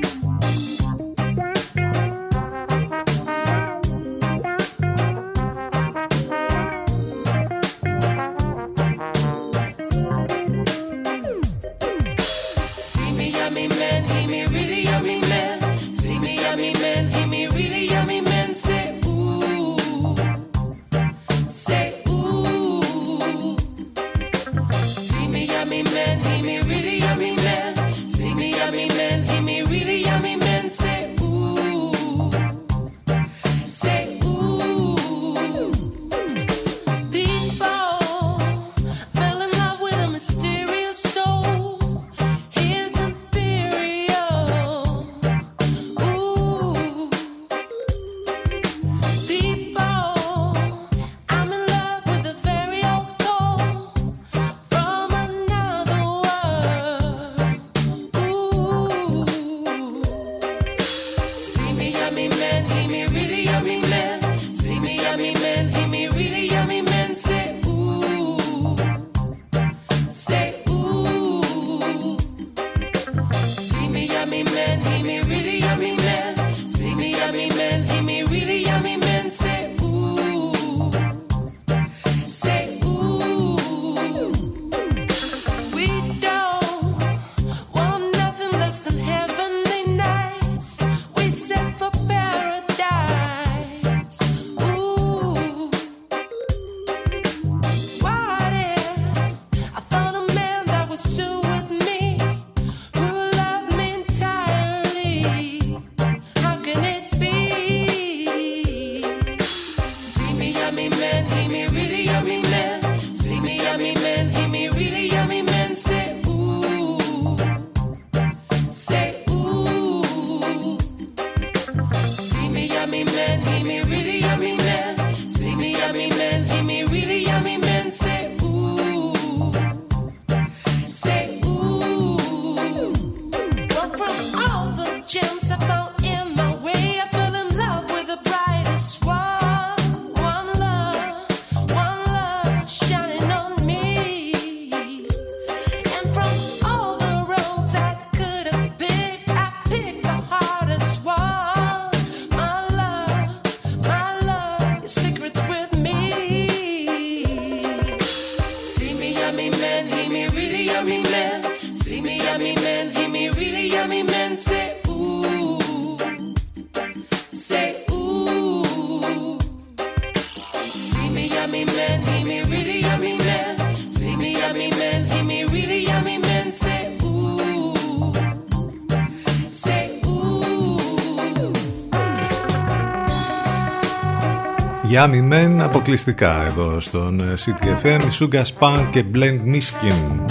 C: Αποκλειστικά εδώ στον ε, CTFM Sugar Spunk και Blend Miskin.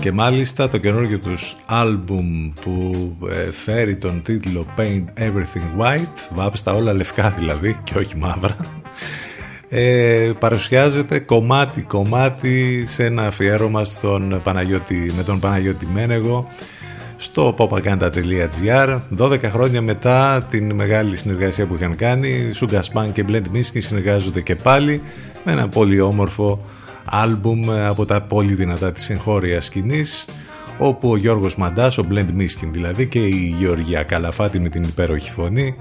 C: Και μάλιστα το καινούργιο τους άλμπουμ που ε, φέρει τον τίτλο Paint Everything White βάψτα όλα λευκά δηλαδή και όχι μαύρα ε, παρουσιάζεται κομμάτι κομμάτι σε ένα αφιέρωμα στον Παναγιώτη, με τον Παναγιώτη Μένεγο στο popaganda.gr 12 χρόνια μετά την μεγάλη συνεργασία που είχαν κάνει Sugar Span και Blend Miskin συνεργάζονται και πάλι με ένα πολύ όμορφο άλμπουμ από τα πολύ δυνατά της εγχώριας σκηνής όπου ο Γιώργος Μαντάς, ο Blend Miskin δηλαδή και η Γεωργία Καλαφάτη με την υπέροχη φωνή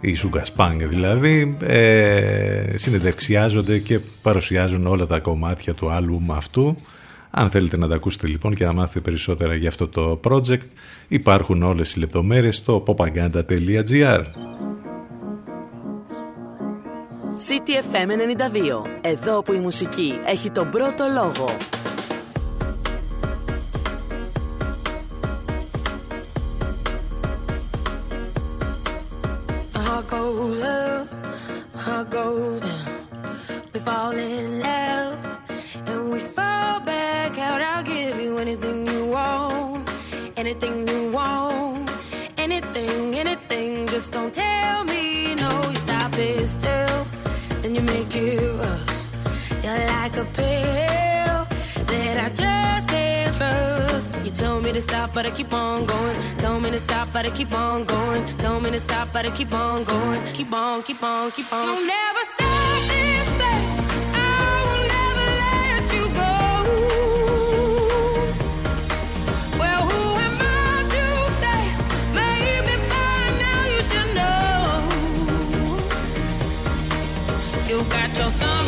C: οι Σουγκασπάνγκ δηλαδή ε, συνεντευξιάζονται και παρουσιάζουν όλα τα κομμάτια του άλμπουμ αυτού αν θέλετε να τα ακούσετε λοιπόν και να μάθετε περισσότερα για αυτό το project υπάρχουν όλες οι λεπτομέρειες στο popaganda.gr
D: CTFM 92. Εδώ που η μουσική έχει τον πρώτο λόγο.
J: My heart goes up, my heart goes down. We fall in love stop, but I keep on going. Tell me to stop, but I keep on going. Tell me to stop, but I keep on going. Keep on, keep on, keep on. You'll never stop this thing. I will never let you go. Well, who am I to say? Maybe by now you should know. You got your somebody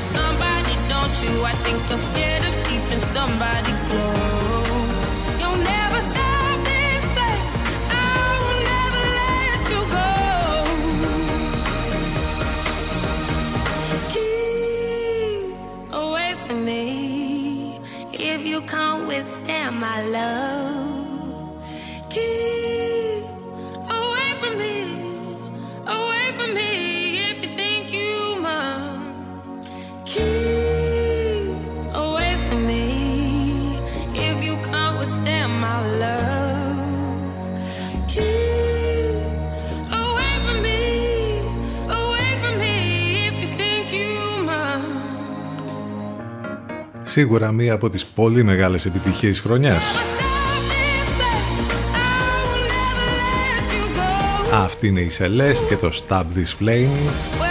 J: Somebody, don't you? I think you're scared of keeping somebody close. You'll never stop this. I will never let you go. Keep away from me if you can't withstand my love. Keep
C: Σίγουρα μία από τις πολύ μεγάλες επιτυχίες χρονιάς. Αυτή είναι η Celeste και το Stab This Flame.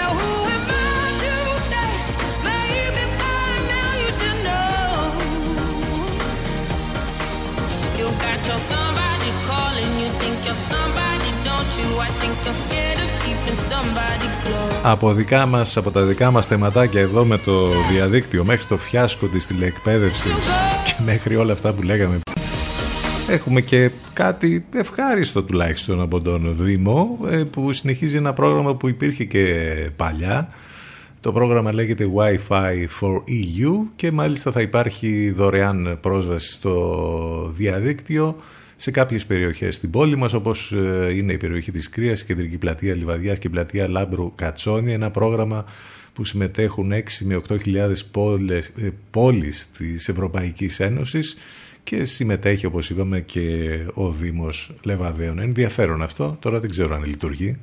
C: Από, δικά μας, από τα δικά μας θεματάκια εδώ με το διαδίκτυο μέχρι το φιάσκο της τηλεεκπαίδευσης και μέχρι όλα αυτά που λέγαμε Έχουμε και κάτι ευχάριστο τουλάχιστον από τον Δήμο ε, που συνεχίζει ένα πρόγραμμα που υπήρχε και παλιά. Το πρόγραμμα λέγεται Wi-Fi for EU και μάλιστα θα υπάρχει δωρεάν πρόσβαση στο διαδίκτυο σε κάποιες περιοχές στην πόλη μας όπως ε, είναι η περιοχή της Κρίας, η Κεντρική Πλατεία Λιβαδιάς και η Πλατεία Λάμπρου Κατσόνη. Ένα πρόγραμμα που συμμετέχουν 6 με 8 χιλιάδες πόλεις, ε, πόλεις της Ευρωπαϊκής Ένωσης και συμμετέχει όπως είπαμε και ο Δήμος Λεβαδέων. Ενδιαφέρον αυτό, τώρα δεν ξέρω αν λειτουργεί.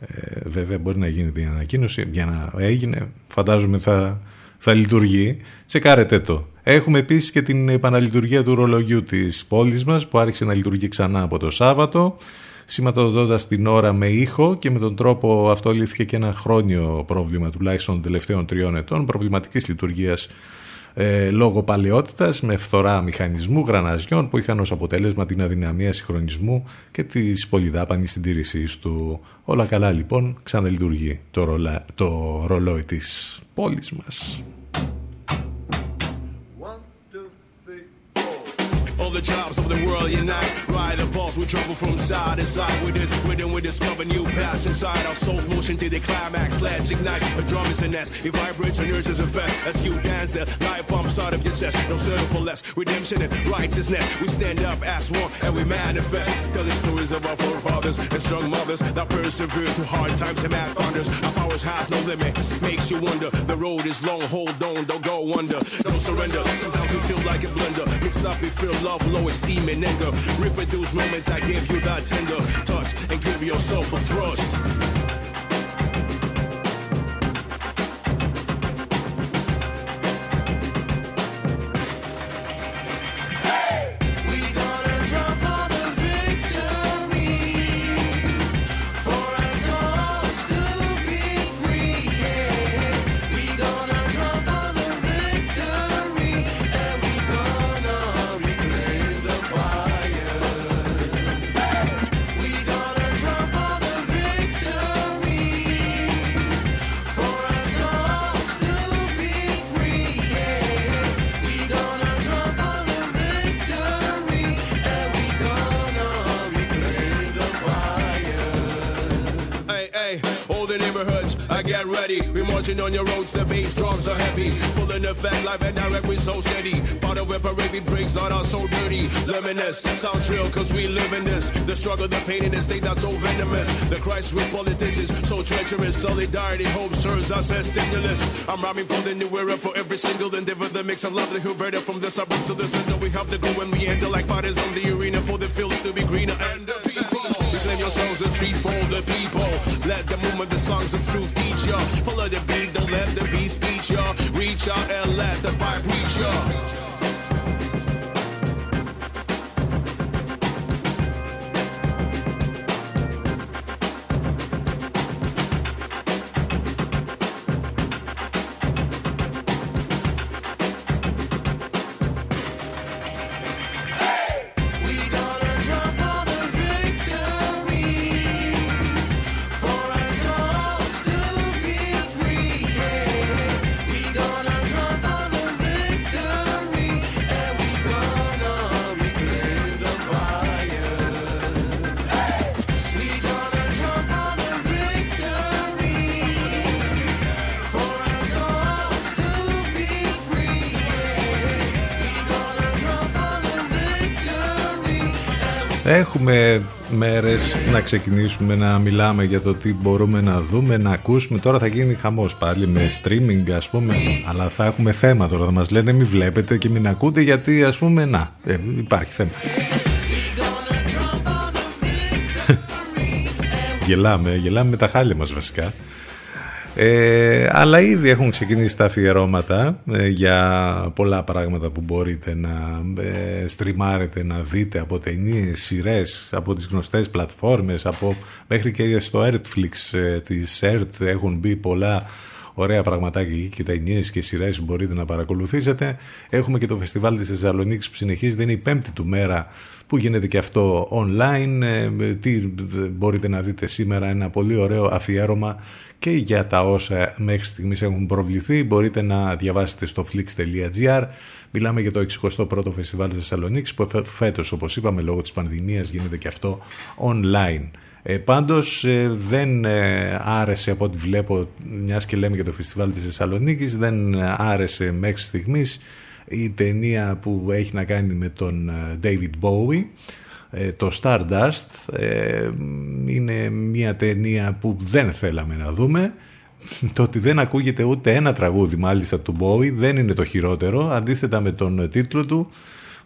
C: Ε, βέβαια μπορεί να γίνει την ανακοίνωση, για να έγινε φαντάζομαι θα, θα λειτουργεί. Τσεκάρετε το. Έχουμε επίσης και την επαναλειτουργία του ρολογιού της πόλης μας που άρχισε να λειτουργεί ξανά από το Σάββατο σηματοδοτώντας την ώρα με ήχο και με τον τρόπο αυτό λύθηκε και ένα χρόνιο πρόβλημα τουλάχιστον των τελευταίων τριών ετών προβληματικής λειτουργίας ε, λόγω παλαιότητας με φθορά μηχανισμού γραναζιών που είχαν ως αποτέλεσμα την αδυναμία συγχρονισμού και της πολυδάπανης συντήρησης του. Όλα καλά λοιπόν, ξαναλειτουργεί το, ρολα, το ρολόι της πόλης μας.
N: The tribes of the world unite. Ride the pulse, we travel from side to side. With this rhythm, we discover new paths inside our souls. Motion to the climax, let's ignite. The drum is a nest, it vibrates and urges a fest. As you dance, the life pumps out of your chest. No settle for less. Redemption and righteousness. We stand up as one and we manifest. Telling stories of our forefathers and strong mothers that persevere through hard times and mad thunders. Our powers has no limit, makes you wonder. The road is long, hold on, don't go under. Don't surrender. Sometimes we feel like a blender. Mixed up, we feel love, low esteem and anger. Reproduce moments that give you that tender touch and give yourself a thrust. Get ready. We're marching on your roads, the bass drums are heavy. Full in effect, live and direct, we so steady. Of it, parade, we breaks, not all so dirty. Luminous, sound trill, cause we live in this. The struggle, the pain in the state that's so venomous. The Christ with politicians, so treacherous. Solidarity, hope serves us as stimulus. I'm rhyming for the new era, for every single endeavor. that makes a lovely Huberta from the suburbs to the center. We have to go when we enter like fighters on the arena for the fields to be greener and Reclaim the street for the people. Let the movement, the songs of truth teach ya. Follow the beat, don't let the beat speech ya. Reach out and let the vibe reach ya.
C: Έχουμε μέρες να ξεκινήσουμε να μιλάμε για το τι μπορούμε να δούμε, να ακούσουμε. Τώρα θα γίνει χαμός πάλι με streaming ας πούμε, αλλά θα έχουμε θέμα τώρα. Θα μας λένε μη βλέπετε και μην ακούτε γιατί ας πούμε να, ε, υπάρχει θέμα. [laughs] γελάμε, γελάμε με τα χάλια μας βασικά. Ε, αλλά ήδη έχουν ξεκινήσει τα αφιερώματα ε, για πολλά πράγματα που μπορείτε να ε, στριμάρετε, να δείτε από ταινίες, σειρές, από τις γνωστές πλατφόρμες, από, μέχρι και στο Artflix ε, της ERT έχουν μπει πολλά ωραία πραγματάκια εκεί και ταινίες και σειρές που μπορείτε να παρακολουθήσετε. Έχουμε και το φεστιβάλ της Θεσσαλονίκης που συνεχίζεται, είναι η πέμπτη του μέρα που γίνεται και αυτό online. Ε, τι μπορείτε να δείτε σήμερα, ένα πολύ ωραίο αφιέρωμα και για τα όσα μέχρι στιγμής έχουν προβληθεί μπορείτε να διαβάσετε στο flix.gr Μιλάμε για το 61ο Φεστιβάλ της Θεσσαλονίκης που φέτος όπως είπαμε λόγω της πανδημίας γίνεται και αυτό online. Ε, πάντως ε, δεν ε, άρεσε από ό,τι βλέπω μιας και λέμε για το Φεστιβάλ της Θεσσαλονίκης δεν άρεσε μέχρι στιγμής η ταινία που έχει να κάνει με τον ε, David Bowie ε, το Stardust. Ε, είναι μια ταινία που δεν θέλαμε να δούμε. [laughs] Το ότι δεν ακούγεται ούτε ένα τραγούδι μάλιστα του Bowie δεν είναι το χειρότερο. Αντίθετα με τον τίτλο του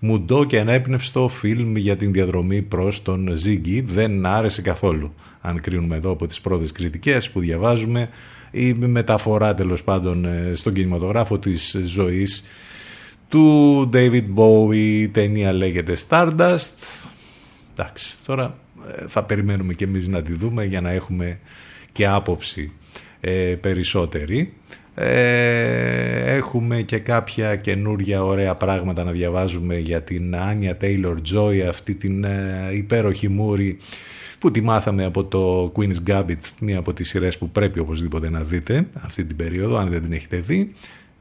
C: μουντό και ανέπνευστο φιλμ για την διαδρομή προς τον Ziggy δεν άρεσε καθόλου αν κρίνουμε εδώ από τις πρώτες κριτικές που διαβάζουμε. Η μεταφορά τέλος πάντων στον κινηματογράφο της ζωής του David Bowie. Η ταινία λέγεται Stardust. Εντάξει τώρα θα περιμένουμε και εμείς να τη δούμε για να έχουμε και άποψη ε, περισσότερη ε, έχουμε και κάποια καινούρια ωραία πράγματα να διαβάζουμε για την Άνια Taylor Joy αυτή την ε, υπέροχη μούρη που τη μάθαμε από το Queen's Gambit μία από τις σειρές που πρέπει οπωσδήποτε να δείτε αυτή την περίοδο αν δεν την έχετε δει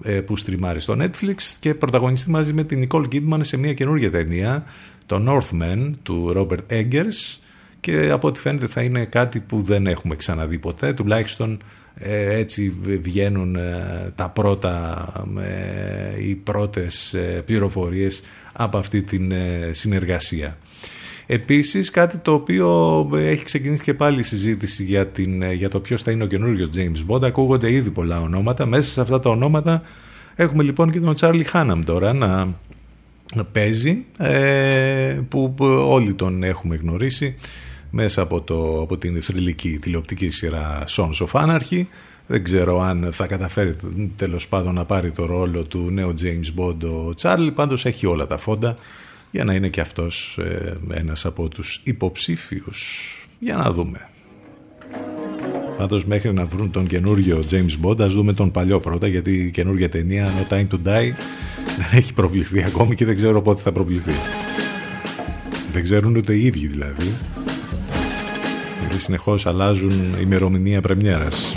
C: ε, που στριμάρει στο Netflix και πρωταγωνιστεί μαζί με την Nicole Kidman σε μια καινούργια ταινία, το Northman του Robert Eggers. Και από ό,τι φαίνεται θα είναι κάτι που δεν έχουμε ξαναδεί ποτέ, τουλάχιστον ε, έτσι βγαίνουν ε, τα πρώτα, ε, οι πρώτες ε, πληροφορίες από αυτή την ε, συνεργασία. Επίσης κάτι το οποίο έχει ξεκινήσει και πάλι η συζήτηση για, την, ε, για το ποιος θα είναι ο καινούργιος James Bond. Ακούγονται ήδη πολλά ονόματα. Μέσα σε αυτά τα ονόματα έχουμε λοιπόν και τον Charlie Χάναμ τώρα να παίζει ε, που, που όλοι τον έχουμε γνωρίσει μέσα από, το, από την θρηλυκή τηλεοπτική σειρά Sons of Anarchy. Δεν ξέρω αν θα καταφέρει τέλος πάντων να πάρει το ρόλο του νέου James Bond ο Τσάρλι, πάντως έχει όλα τα φόντα για να είναι και αυτός ε, ένας από τους υποψήφιους. Για να δούμε. Πάντως μέχρι να βρουν τον καινούριο James Bond ας δούμε τον παλιό πρώτα γιατί η καινούργια ταινία No Time to Die δεν έχει προβληθεί ακόμη και δεν ξέρω πότε θα προβληθεί. Δεν ξέρουν ούτε οι ίδιοι δηλαδή. Γιατί συνεχώς αλλάζουν ημερομηνία πρεμιέρας.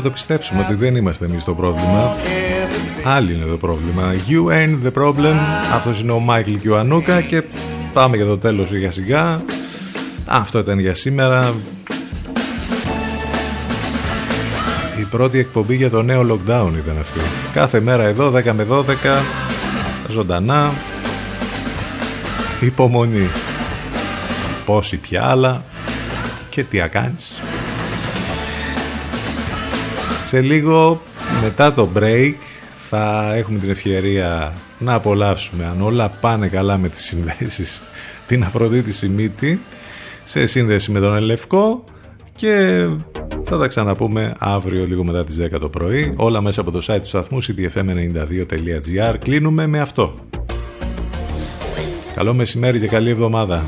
C: Να το πιστέψουμε ότι δεν είμαστε εμείς το πρόβλημα. Άλλοι είναι το πρόβλημα. You ain't the problem. Αυτός είναι ο Μάικλ Κιουανούκα και πάμε για το τέλος σιγά σιγά. Αυτό ήταν για σήμερα. Η πρώτη εκπομπή για το νέο lockdown ήταν αυτή. Κάθε μέρα εδώ 10 με 12 ζωντανά. Υπομονή. Πόσοι πια άλλα και τι ακάνεις. Σε λίγο μετά το break θα έχουμε την ευκαιρία να απολαύσουμε αν όλα πάνε καλά με τις συνδέσεις [laughs] την Αφροδίτη Σιμίτη σε σύνδεση με τον Ελευκό και θα τα ξαναπούμε αύριο λίγο μετά τις 10 το πρωί. Όλα μέσα από το site του σταθμού ctfm92.gr κλείνουμε με αυτό. Καλό μεσημέρι και καλή εβδομάδα